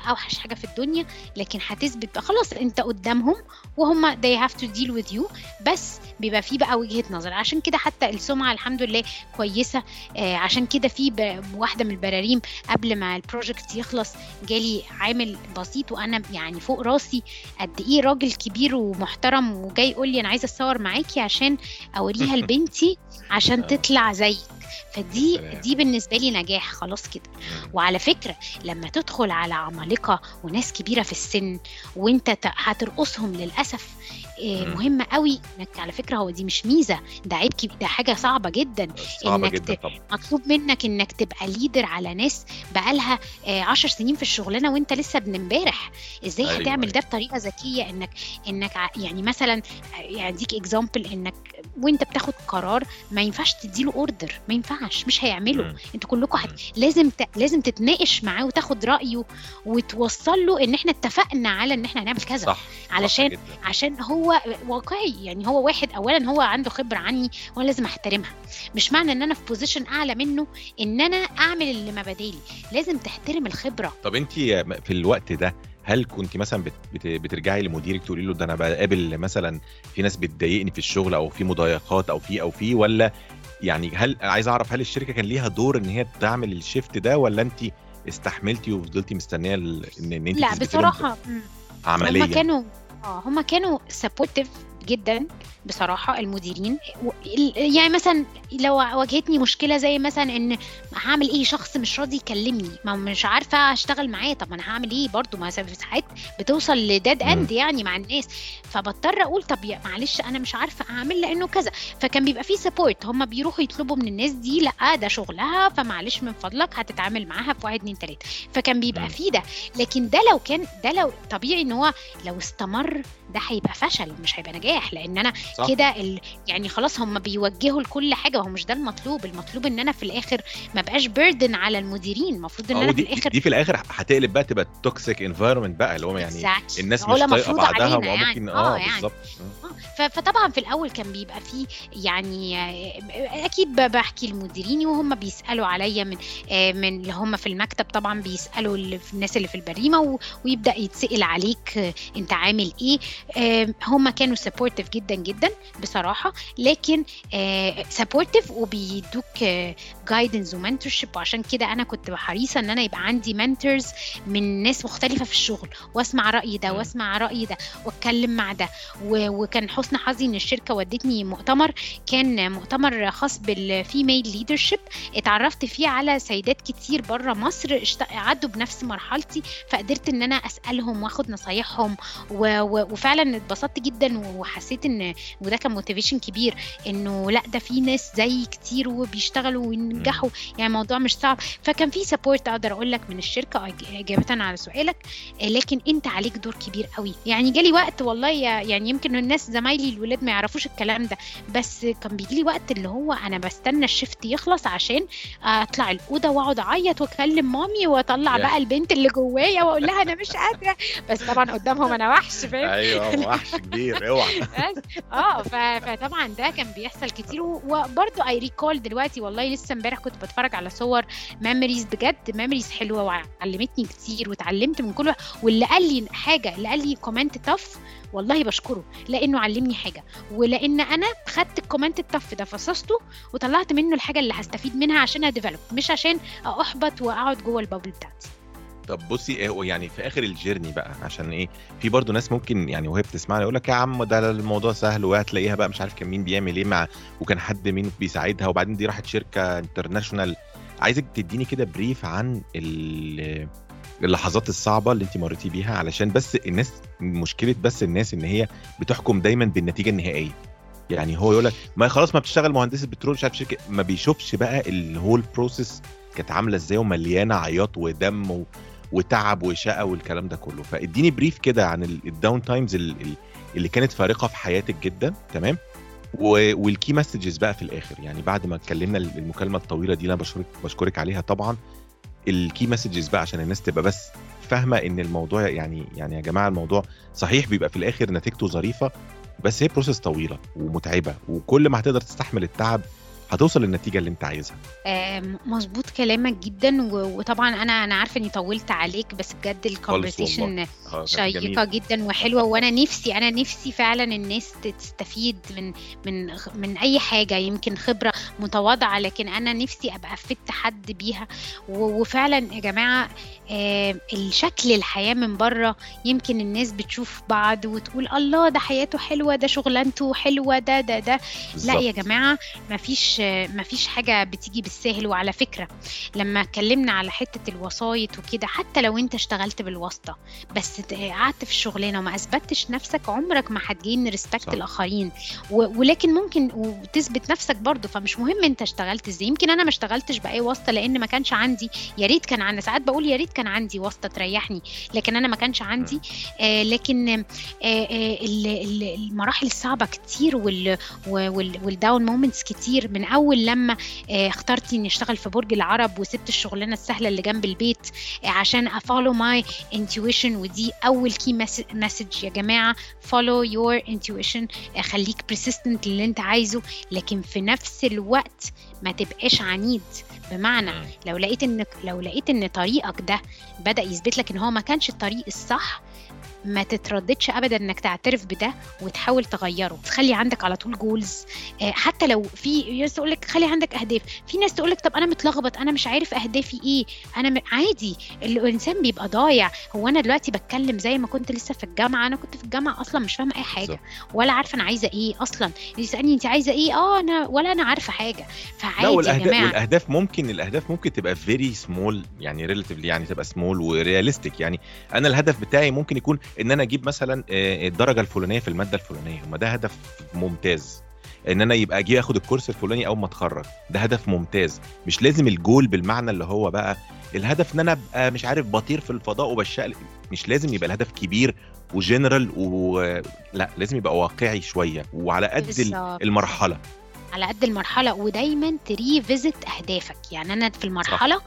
أوحش حاجة في الدنيا لكن هتثبت بقى خلاص أنت قدامهم وهم they have to deal with you بس بيبقى في بقى وجهة نظر عشان كده حتى السمعة الحمد لله كويسة آه عشان كده في واحدة من البراريم قبل ما ال project يخلص جالي عامل بسيط وأنا يعني فوق راسي قد إيه راجل كبير ومحترم وجاي يقول لي أنا عايزة أتصور معاكي عشان أوريها لبنتي عشان آه. تطلع زيك فدي. دي بالنسبة لي نجاح خلاص كده مم. وعلى فكرة لما تدخل على عمالقة وناس كبيرة في السن وانت هترقصهم للأسف إيه، مم. مهم قوي إنك على فكرة هو دي مش ميزة ده عيب كبير ده حاجة صعبة جدا صعبة إنك جدا ت- طبعا مطلوب منك إنك تبقى ليدر على ناس بقالها آه، عشر سنين في الشغلانة وأنت لسه ابن امبارح إزاي أيوة، هتعمل أيوة. ده بطريقة ذكية إنك إنك يعني مثلا آه، يعني اديك example إنك وأنت بتاخد قرار ما ينفعش تديله order ما ينفعش مش هيعمله. أنتوا كلكم. مم. لازم ت... لازم تتناقش معاه وتاخد رأيه وتوصل له إن إحنا اتفقنا على إن إحنا هنعمل كذا صح علشان صح جدا. عشان هو واقعي يعني هو واحد اولا هو عنده خبرة عني وأنا لازم أحترمها. مش معنى إن أنا في position أعلى منه إن أنا أعمل اللي ما بدالي. لازم تحترم الخبرة. طب أنت في الوقت ده هل كنت مثلا بت بت بترجعي لمديرك تقولي له ده أنا بقابل مثلا في ناس بتضايقني في الشغل أو في مضايقات أو في أو في ولا يعني هل عايز أعرف هل الشركة كان ليها دور إن هي تعمل ال shift ده ولا أنت استحملتي وفضلتي مستنية إن إن أنت لا بصراحة مم. عمليا؟ هما كانوا آه هما كانوا supportive جدا بصراحة المديرين. يعني مثلا لو واجهتني مشكلة زي مثلا إن هعمل إيه؟ شخص مش راضي يكلمني. ما مش عارفة أشتغل معاه. طب ما أنا هعمل إيه برضو ما في ساعات بتوصل ل dead مم. end يعني مع الناس. فبضطر أقول طب معلش أنا مش عارفة أعمل لأنه كذا. فكان بيبقى فيه support هم بيروحوا يطلبوا من الناس دي لأ ده شغلها فمعلش من فضلك هتتعامل معاها في واحد اتنين تلاتة. فكان بيبقى. فيه ده. لكن ده لو كان ده لو طبيعي إن هو لو استمر ده هيبقى فشل مش هيبقى نجاح. لأن أنا. كده ال... يعني خلاص هم بيوجهوا لكل حاجة وهو مش ده المطلوب المطلوب إن أنا في الآخر ما بقاش بيردن على المديرين المفروض إن آه أنا في الآخر دي في الآخر هتقلب بقى تبقى toxic environment بقى اللي هو يعني Exactly. الناس مش طايقة مفروض بعدها وممكن يعني. آه آه، يعني. بالظبط ف- فطبعا في الأول كان بيبقى فيه يعني آه، أكيد بحكي لمديريني وهم بيسألوا عليا من آه، من اللي هم في المكتب طبعا بيسألوا الناس اللي في البريمة ويبدأ يتسأل عليك آه، أنت عامل إيه آه، هم كانوا supportive جدا جدا بصراحة لكن supportive وبيدوك guidance و mentorship وعشان كده أنا كنت حريصة إن أنا يبقى عندي mentors من ناس مختلفة في الشغل وأسمع رأي ده. وأسمع رأي ده وأتكلم مع ده وكان حسن حظي إن الشركة ودتني مؤتمر كان مؤتمر خاص بال female leadership اتعرفت فيه على سيدات كتير بره مصر عدوا بنفس مرحلتي فقدرت إن أنا أسألهم وآخد نصايحهم وفعلا اتبسطت جدا وحسيت ان وده كان motivation كبير إنه لأ ده في ناس زي كتير وبيشتغلوا وينجحوا يعني الموضوع مش صعب. فكان في support أقدر أقول لك من الشركة إجابة على سؤالك. آه، لكن أنت عليك دور كبير قوي. يعني جالي وقت والله يعني يمكن الناس زمايلي الولاد ما يعرفوش الكلام ده. بس كان بيجي لي وقت اللي هو أنا بستنى ال shift يخلص عشان أطلع الأوضة وأقعد أعيط وأكلم مامي وأطلع. بقى البنت اللي جوايا وأقول لها أنا مش قادرة. بس طبعا قدامهم أنا وحش فاهم؟ أيوه وحش كبير اوعى. بس. آه فطبعا ده كان بيحصل كتير. و- وبرضه I recall دلوقتي والله لسه امبارح كنت بتفرج على صور memories بجد. memories حلوة وعلمتني كتير واتعلمت من كل واللي قال لي حاجة اللي قال لي comment tough والله بشكره. لأنه علمني حاجة. ولأن أنا خدت ال comment ال tough ده فصصته وطلعت منه الحاجة اللي هستفيد منها عشان a develop مش عشان أحبط وأقعد جوه ال bubble بتاعتي. طب بصي يعني في آخر ال journey بقى عشان إيه في برضه ناس ممكن يعني وهي بتسمعني يقول لك يا عم ده الموضوع سهل وهتلاقيها بقى مش عارف كان مين بيعمل إيه مع وكان حد مين بيساعدها وبعدين دي راحت شركة international عايزك تديني كده brief عن ال- اللحظات الصعبة اللي انت مريتي بيها علشان بس الناس مشكلة بس الناس إن هي بتحكم دايما بالنتيجة النهائية يعني هو يقول لك ما خلاص ما بتشتغل مهندسه بترول مش عارف شركة ما بيشوفش بقى ال whole process كانت عاملة إزاي ومليانة عياط ودم. وتعب وشقه والكلام ده كله. فاديني brief كده عن ال down times اللي كانت فارقة في حياتك جدا تمام؟ وال key messages بقى في الآخر. يعني بعد ما اتكلمنا المكالمة الطويلة دي اللي أنا بشكرك بشكرك عليها طبعا ال key messages بقى عشان الناس تبقى بس فاهمة إن الموضوع يعني يعني يا جماعة الموضوع صحيح بيبقى في الآخر نتيجته ظريفة بس هي process طويلة ومتعبة. وكل ما هتقدر تستحمل التعب هتوصل للنتيجة اللي انت عايزها مظبوط كلامك جدا وطبعا أنا أنا عارفة إني طولت عليك بس بجد ال conversation آه، شيقة. جدا وحلوة وأنا نفسي أنا نفسي فعلا الناس تستفيد من من من أي حاجة يمكن خبرة متواضعة لكن أنا نفسي أبقى افدت حد بيها وفعلا يا جماعة الشكل الحياة من بره يمكن الناس بتشوف بعض وتقول الله ده حياته حلوة ده شغلانته حلوة ده ده ده لا يا. جماعة مفيش مفيش حاجة بتيجي بالسهل. وعلى فكرة لما اتكلمنا على حتة الوسايط وكده حتى لو انت اشتغلت بالواسطة بس قعدت في الشغلانة وما اثبتش نفسك عمرك ما هتجين ريسبكت. الآخرين. ولكن ممكن وتثبت نفسك برضه فمش مهم انت اشتغلت إزاي. يمكن أنا ما اشتغلتش بأي واسطة لأن ما كانش عندي. يا ريت كان عندي. ساعات بقول يا ريت كان عندي واسطة تريحني لكن أنا ما كانش عندي. آه لكن آه آه ال- ال- المراحل الصعبة كتير وال وال- وال down moments كتير من اول لما آه، اخترت إني أشتغل في برج العرب وسبت الشغلانة السهلة اللي جنب البيت آه، عشان a follow my intuition ودي أول key message يا جماعة follow your intuition خليك persistent اللي أنت عايزه لكن في نفس الوقت ما تبقاش عنيد بمعنى. لو لقيت إنك لو لقيت إن طريقك ده بدأ يثبت لك إن هو ما كانش الطريق الصح ما تترددش ابدا إنك تعترف بده وتحاول تغيره. تخلي عندك على طول goals حتى لو في ناس تقول لك خلي عندك أهداف. في ناس تقول لك طب أنا متلخبط أنا مش عارف أهدافي إيه. أنا م... عادي. الإنسان بيبقى ضايع. هو أنا دلوقتي بتكلم زي ما كنت لسه في الجامعة. أنا كنت في الجامعة أصلا مش فاهمة أي حاجة. ولا عارفة أنا عايزة إيه أصلا. يسألني انت عايزة إيه؟ آه أنا ولا أنا عارفة حاجة. لا فعادي يا جماعة والاهداف. والأهداف ممكن الأهداف ممكن تبقى very small يعني relatively يعني تبقى small و realistic يعني أنا الهدف بتاعي ممكن يكون إن أنا أجيب مثلا آه، الدرجة الفلانية في المادة الفلانية ما ده هدف ممتاز. إن أنا يبقى أجي آخد الكورس الفلاني أول ما أتخرج ده هدف ممتاز. مش لازم الجول بالمعنى اللي هو بقى الهدف إن أنا أبقى مش عارف بطير في الفضاء وبشقلب. مش لازم يبقى الهدف كبير وجنرال و لا لازم يبقى واقعي شوية وعلى قد. المرحلة. على قد المرحلة ودايما ت revisit أهدافك. يعني أنا في المرحلة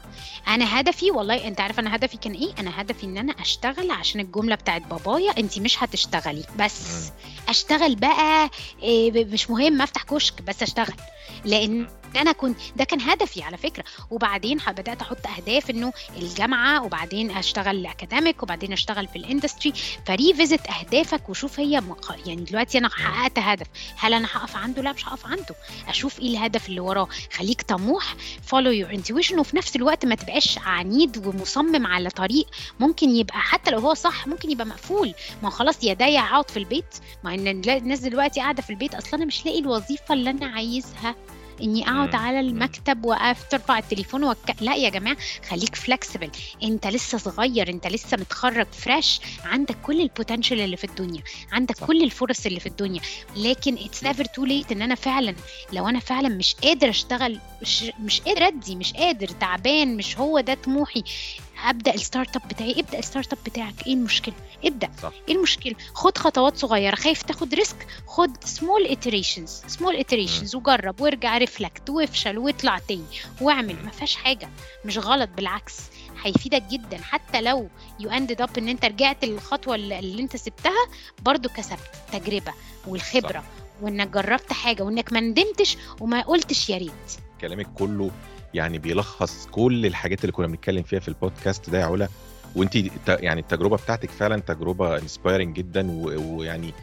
أنا هدفي والله أنت عارف أنا هدفي كان إيه؟ أنا هدفي إن أنا أشتغل عشان الجملة بتاعت بابايا انت مش هتشتغلي. بس مم. أشتغل بقى إيه، ب- مش مهم أفتح كشك بس أشتغل. لأن أنا كنت ده كان هدفي على فكرة. وبعدين بدأت أحط أهداف إنه الجامعة وبعدين أشتغل academic وبعدين أشتغل في ال industry ف revisit أهدافك وشوف هي مق... يعني دلوقتي أنا حققت هدف. هل أنا هقف عنده؟ لا مش هقف عنده. أشوف إيه الهدف اللي وراه. خليك طموح follow your intuition وفي نفس الوقت ما تبقاش عنيد ومصمم على طريق ممكن يبقى حتى لو هو صح ممكن يبقى مقفول. ما خلاص يا ضايع اقعد في البيت. ما ان الناس دلوقتي قاعدة في البيت أصلا أنا مش لاقي الوظيفة اللي أنا عايزها. إني أقعد. على المكتب واقف ترفع التليفون وك... لا يا جماعة خليك flexible أنت لسه صغير أنت لسه متخرج fresh عندك كل ال potential اللي في الدنيا. عندك صح. كل الفرص اللي في الدنيا. لكن it's never too late إن أنا فعلا لو أنا فعلا مش قادر أشتغل مش, مش قادر أدي مش قادر تعبان مش هو ده طموحي. أبدأ ال startup بتاعي. ابدأ ال startup بتاعك. إيه المشكلة؟ ابدأ. صح. إيه المشكلة؟ خد خطوات صغيرة. خايف تاخد risk؟ خد سمول اتريشنز سمول اتريشنز وجرب. وارجع reflect وافشل. واطلع تاني. واعمل. ما فيهاش حاجة. مش غلط. بالعكس. هيفيدك جدا. حتى لو you ended up إن أنت رجعت للخطوة اللي, أنت سبتها برضو كسبت. التجربه والخبرة. وإنك جربت حاجة. وإنك ما ندمتش وما قلتش يا ريت. كلامك كله يعني بيلخص كل الحاجات اللي كنا بنتكلم فيها في البودكاست ده يا علا. وانت يعني التجربة بتاعتك فعلا تجربة inspiring جدا ويعني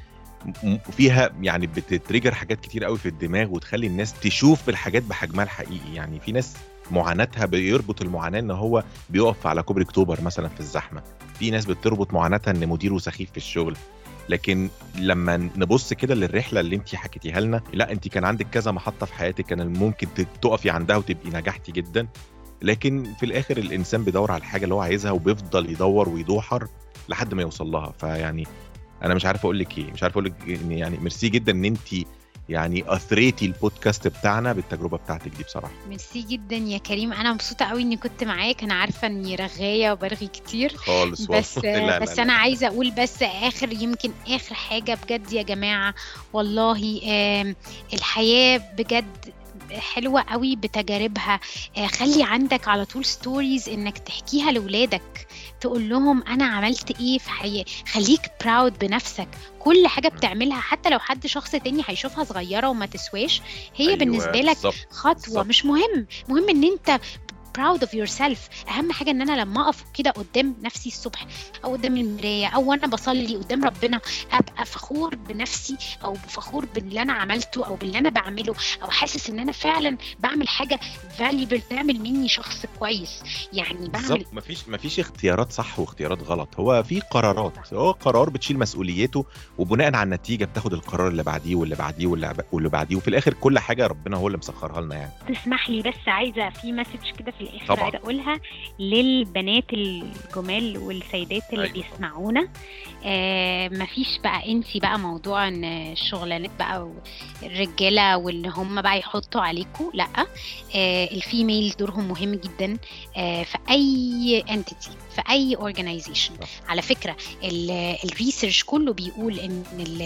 فيها يعني بت trigger حاجات كتير قوي في الدماغ وتخلي الناس تشوف الحاجات بحجمها الحقيقي. يعني في ناس معاناتها بيربط المعاناة إن هو بيقف على كوبري أكتوبر مثلا في الزحمة. في ناس بتربط معاناتها إن مديره سخيف في الشغل. لكن لما نبص كده للرحلة اللي انت حكيتيها لنا لا انت كان عندك كذا محطة في حياتك كان ممكن تقفي عندها وتبقي نجحتي جدا. لكن في الآخر الإنسان بيدور على الحاجة اللي هو عايزها وبيفضل يدور ويدوحر لحد ما يوصل لها. فيعني أنا مش عارف أقول لك إيه مش عارف أقول لك يعني ميرسي جدا إن انت يعني اثريتي البودكاست بتاعنا بالتجربة بتاعتك دي بصراحة. ميرسي جدا يا كريم. أنا مبسوطة قوي إني كنت معاك. أنا عارفة إني رغاية وبرغي كتير. خالص بس. لا لا بس لا. أنا عايزة أقول بس آخر يمكن آخر حاجة بجد يا جماعة. والله الحياة بجد حلوة قوي بتجاربها آه، خلي عندك على طول ستوريز إنك تحكيها لولادك تقول لهم أنا عملت إيه في حياتي خليك براود بنفسك كل حاجة بتعملها حتى لو حد شخص تاني هيشوفها صغيرة وما تسواش هي أيوة، بالنسبة لك. خطوة بالظبط. مش مهم مهم إن أنت proud of yourself. أهم حاجة إن أنا لما أقف كده قدام نفسي الصبح أو قدام المراية أو وأنا بصلي قدام ربنا أبقى فخور بنفسي أو فخور باللي أنا عملته أو باللي أنا بعمله أو حاسس إن أنا فعلا بعمل حاجة valuable تعمل مني شخص كويس. يعني بعمل بالظبط. مفيش مفيش اختيارات صح واختيارات غلط. هو في قرارات. هو قرار بتشيل مسؤوليته وبناء على النتيجة بتاخد القرار اللي بعديه واللي بعديه واللي بعديه. وفي الآخر كل حاجة ربنا هو اللي مسخرها لنا يعني. تسمح لي بس عايزة في مسج كده في الآخر طبعاً. عايزه اقولها للبنات الجمال والسيدات اللي أيوة. بيسمعونا آه مفيش بقى انسي بقى موضوع إن الشغلانات بقى الرجاله واللي هم بقى يحطوا عليكم لأ آه ال females دورهم مهم جدا آه في أي entity في أي organization صح. على فكرة ال research كله بيقول إن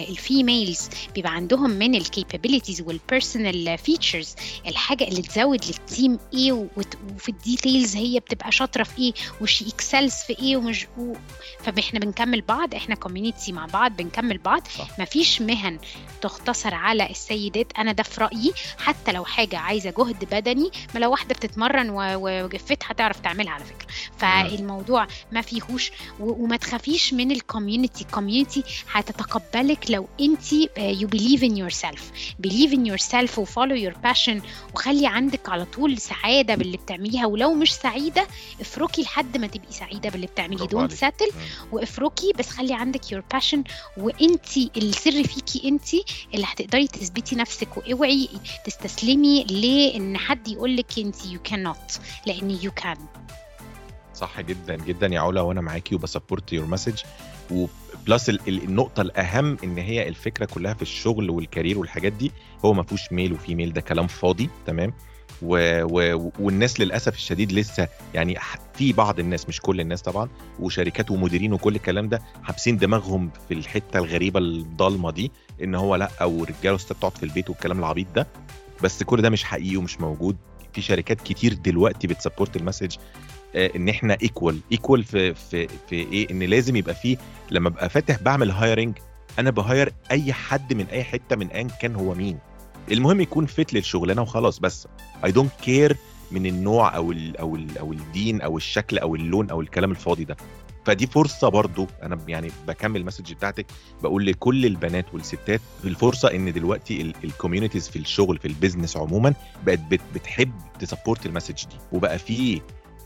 ال females بيبقى عندهم من ال capabilities وال personal features الحاجة اللي تزود لل team إيه وفي ال details هي بتبقى شاطرة في إيه و she excels في إيه ومش و... فاحنا بنكمل بعض إحنا community مع بعض بنكمل بعض. صح. مفيش مهن تقتصر على السيدات. أنا ده في رأيي. حتى لو حاجة عايزة جهد بدني ما لو واحدة بتتمرن وجفتها هتعرف تعملها على فكرة. فالموضوع ما فيهوش وما تخافيش من ال community ال community هتتقبلك لو انت you believe in yourself believe in yourself و follow your passion وخلي عندك على طول سعادة باللي بتعمليها. ولو مش سعيدة افركي لحد ما تبقي سعيدة باللي بتعمليه. don't. settle. وافركي بس خلي عندك your passion وانتي السر فيكي انتي اللي هتقدري تثبتي نفسك. واوعي تستسلمي لأن حد يقول لك انتي يو كانوت لأن you can صح جدا جدا يا علا وأنا معاكي وب support your message و plus ال- ال- النقطة الأهم إن هي الفكرة كلها في الشغل وال career والحاجات دي هو ما فيهوش male و female ده كلام فاضي تمام؟ و... و... والناس للأسف الشديد لسه يعني في بعض الناس مش كل الناس طبعا وشركات ومديرين وكل الكلام ده حابسين دماغهم في الحتة الغريبة الضلمة دي إن هو لأ رجالة وستات تقعد في البيت والكلام العبيط ده. بس كل ده مش حقيقي ومش موجود. في شركات كتير دلوقتي بت support ال message. إن إحنا equal equal في في في إيه؟ إن لازم يبقى فيه لما أبقى فاتح بعمل hiring أنا ب hire أي حد من أي حتة من ايا كان هو مين. المهم يكون fit للشغلانة وخلاص بس. I don't care من النوع أو ال أو ال أو الدين أو الشكل أو اللون أو الكلام الفاضي ده. فدي فرصة برضو. أنا يعني بكمل ال message بتاعتك. بقول لكل البنات والستات الفرصة إن دلوقتي ال communities في الشغل في ال business عموما بقت بت- بتحب ت support ال message دي. وبقى في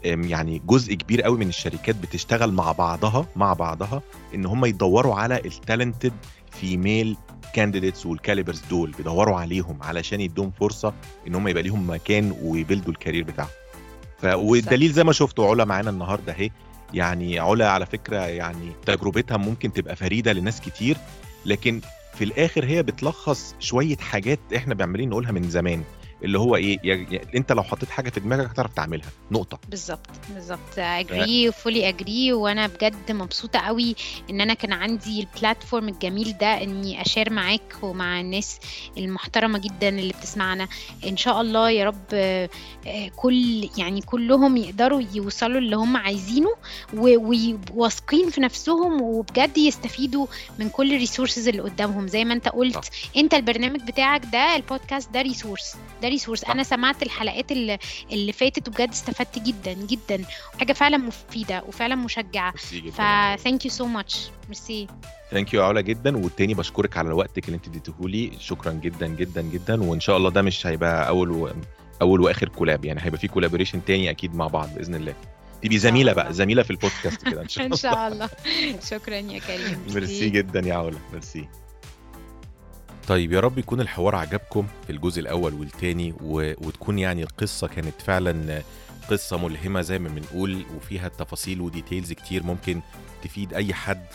يعني جزء كبير قوي من الشركات بتشتغل مع بعضها مع بعضها إن هم يدوروا على ال talented female candidates وال calibers دول بيدوروا عليهم علشان يدوهم فرصة إن هم يبقى ليهم مكان وي build وا ال career بتاعهم. ف والدليل زي ما شفتوا علا معانا النهارده أهي يعني علا على فكرة يعني تجربتها ممكن تبقى فريدة لناس كتير لكن في الآخر هي بتلخص شوية حاجات إحنا عمالين نقولها من زمان. اللي هو إيه يا- أنت لو حطيت حاجة في دماغك هتعرف تعملها. نقطة. بالظبط بالظبط. اجري فولي اجري وأنا بجد مبسوطة قوي إن أنا كان عندي البلاتفورم الجميل ده إني أشير معاك ومع الناس المحترمة جدا اللي بتسمعنا. إن شاء الله يا رب آه، كل يعني كلهم يقدروا يوصلوا اللي هم عايزينه وواثقين في نفسهم وبجد يستفيدوا من كل ال resources اللي قدامهم. زي ما أنت قلت. أنت البرنامج بتاعك ده البودكاست ده resource ده resource صح. أنا سمعت الحلقات اللي, اللي فاتت وبجد استفدت جدا جدا. حاجة فعلا مفيدة وفعلا مشجعة. ميرسي جدا. ف thank you so much. merci. thank you علا جدا. والتاني بشكرك على وقتك اللي انت اديتهولي. شكرا جدا جدا جدا. وإن شاء الله ده مش هيبقى أول و... أول وآخر collab يعني. هيبقى في collaboration تاني أكيد مع بعض بإذن الله. تبقي زميلة. بقى زميلة في البودكاست كده إن شاء إن الله شاء الله. شكرا يا كريم. ميرسي. جدا يا علا. ميرسي. طيب يا رب يكون الحوار عجبكم في الجزء الأول والتاني و... وتكون يعني القصة كانت فعلا قصة ملهمة زي ما بنقول وفيها تفاصيل و details كتير ممكن تفيد أي حد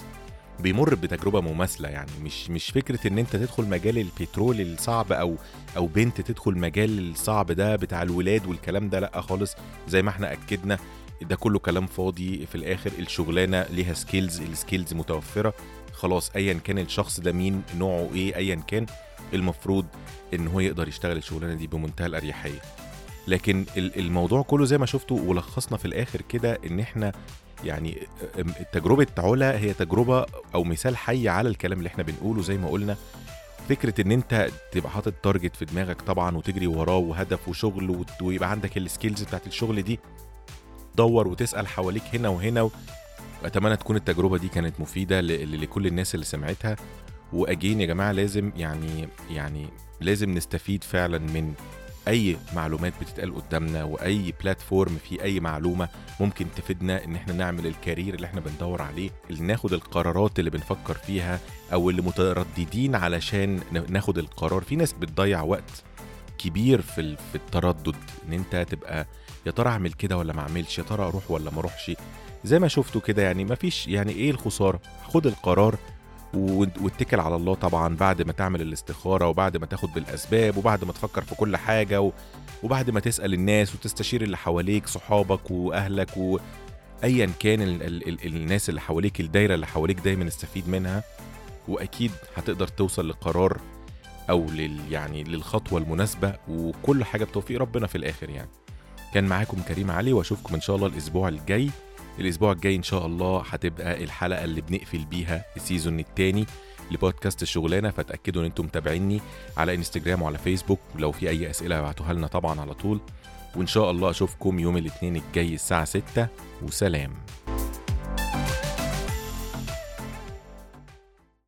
بيمر بتجربة مماثلة يعني. مش مش فكرة إن أنت تدخل مجال البترول الصعب أو أو بنت تدخل مجال الصعب ده بتاع الولاد والكلام ده لأ خالص. زي ما إحنا أكدنا ده كله كلام فاضي. في الآخر الشغلانة ليها skills ال skills متوفرة. خلاص ايا كان الشخص ده مين نوعه إيه ايا كان المفروض إن هو يقدر يشتغل الشغلانة دي بمنتهى الأريحية. لكن ال- الموضوع كله زي ما شفتوا ولخصنا في الآخر كده إن إحنا يعني تجربة علا هي تجربة أو مثال حي على الكلام اللي إحنا بنقوله زي ما قلنا. فكرة إن أنت تبقى حاطط target في دماغك طبعا وتجري وراه وهدف وشغل ويبقى عندك ال skills بتاعت الشغل دي دور وتسأل حواليك هنا وهنا أتمنى تكون التجربة دي كانت مفيدة لكل الناس اللي سمعتها. وأجين يا جماعة لازم يعني يعني لازم نستفيد فعلا من أي معلومات بتتقال قدامنا وأي بلاتفورم فيه أي معلومة ممكن تفيدنا إن إحنا نعمل الكارير اللي إحنا بندور عليه اللي ناخد القرارات اللي بنفكر فيها أو اللي مترددين علشان ناخد القرار. في ناس بتضيع وقت كبير في في التردد إن أنت تبقى يا ترى أعمل كده ولا ما أعملش؟ يا ترى أروح ولا ما أروحش؟ زي ما شفتوا كده يعني ما فيش يعني إيه الخسارة خد القرار واتكل على الله طبعا بعد ما تعمل الاستخارة وبعد ما تاخد بالأسباب وبعد ما تفكر في كل حاجة. وبعد ما تسأل الناس وتستشير اللي حواليك صحابك وأهلك وايا كان ال... ال... ال... الناس اللي حواليك الدايرة اللي حواليك دايما استفيد منها وأكيد هتقدر توصل لقرار أو لل يعني للخطوة المناسبة وكل حاجة بتوفيق ربنا في الآخر يعني كان معاكم كريم علي وأشوفكم إن شاء الله الأسبوع الجاي الأسبوع الجاي إن شاء الله هتبقى الحلقة اللي بنقفل بيها ال season الثاني لبودكاست الشغلانة فتأكدوا إن أنتم متابعيني على إنستجرام وعلى فيسبوك. لو في أي أسئلة ابعتوها لنا طبعا على طول. وإن شاء الله أشوفكم يوم الاثنين الجاي الساعة 6 وسلام.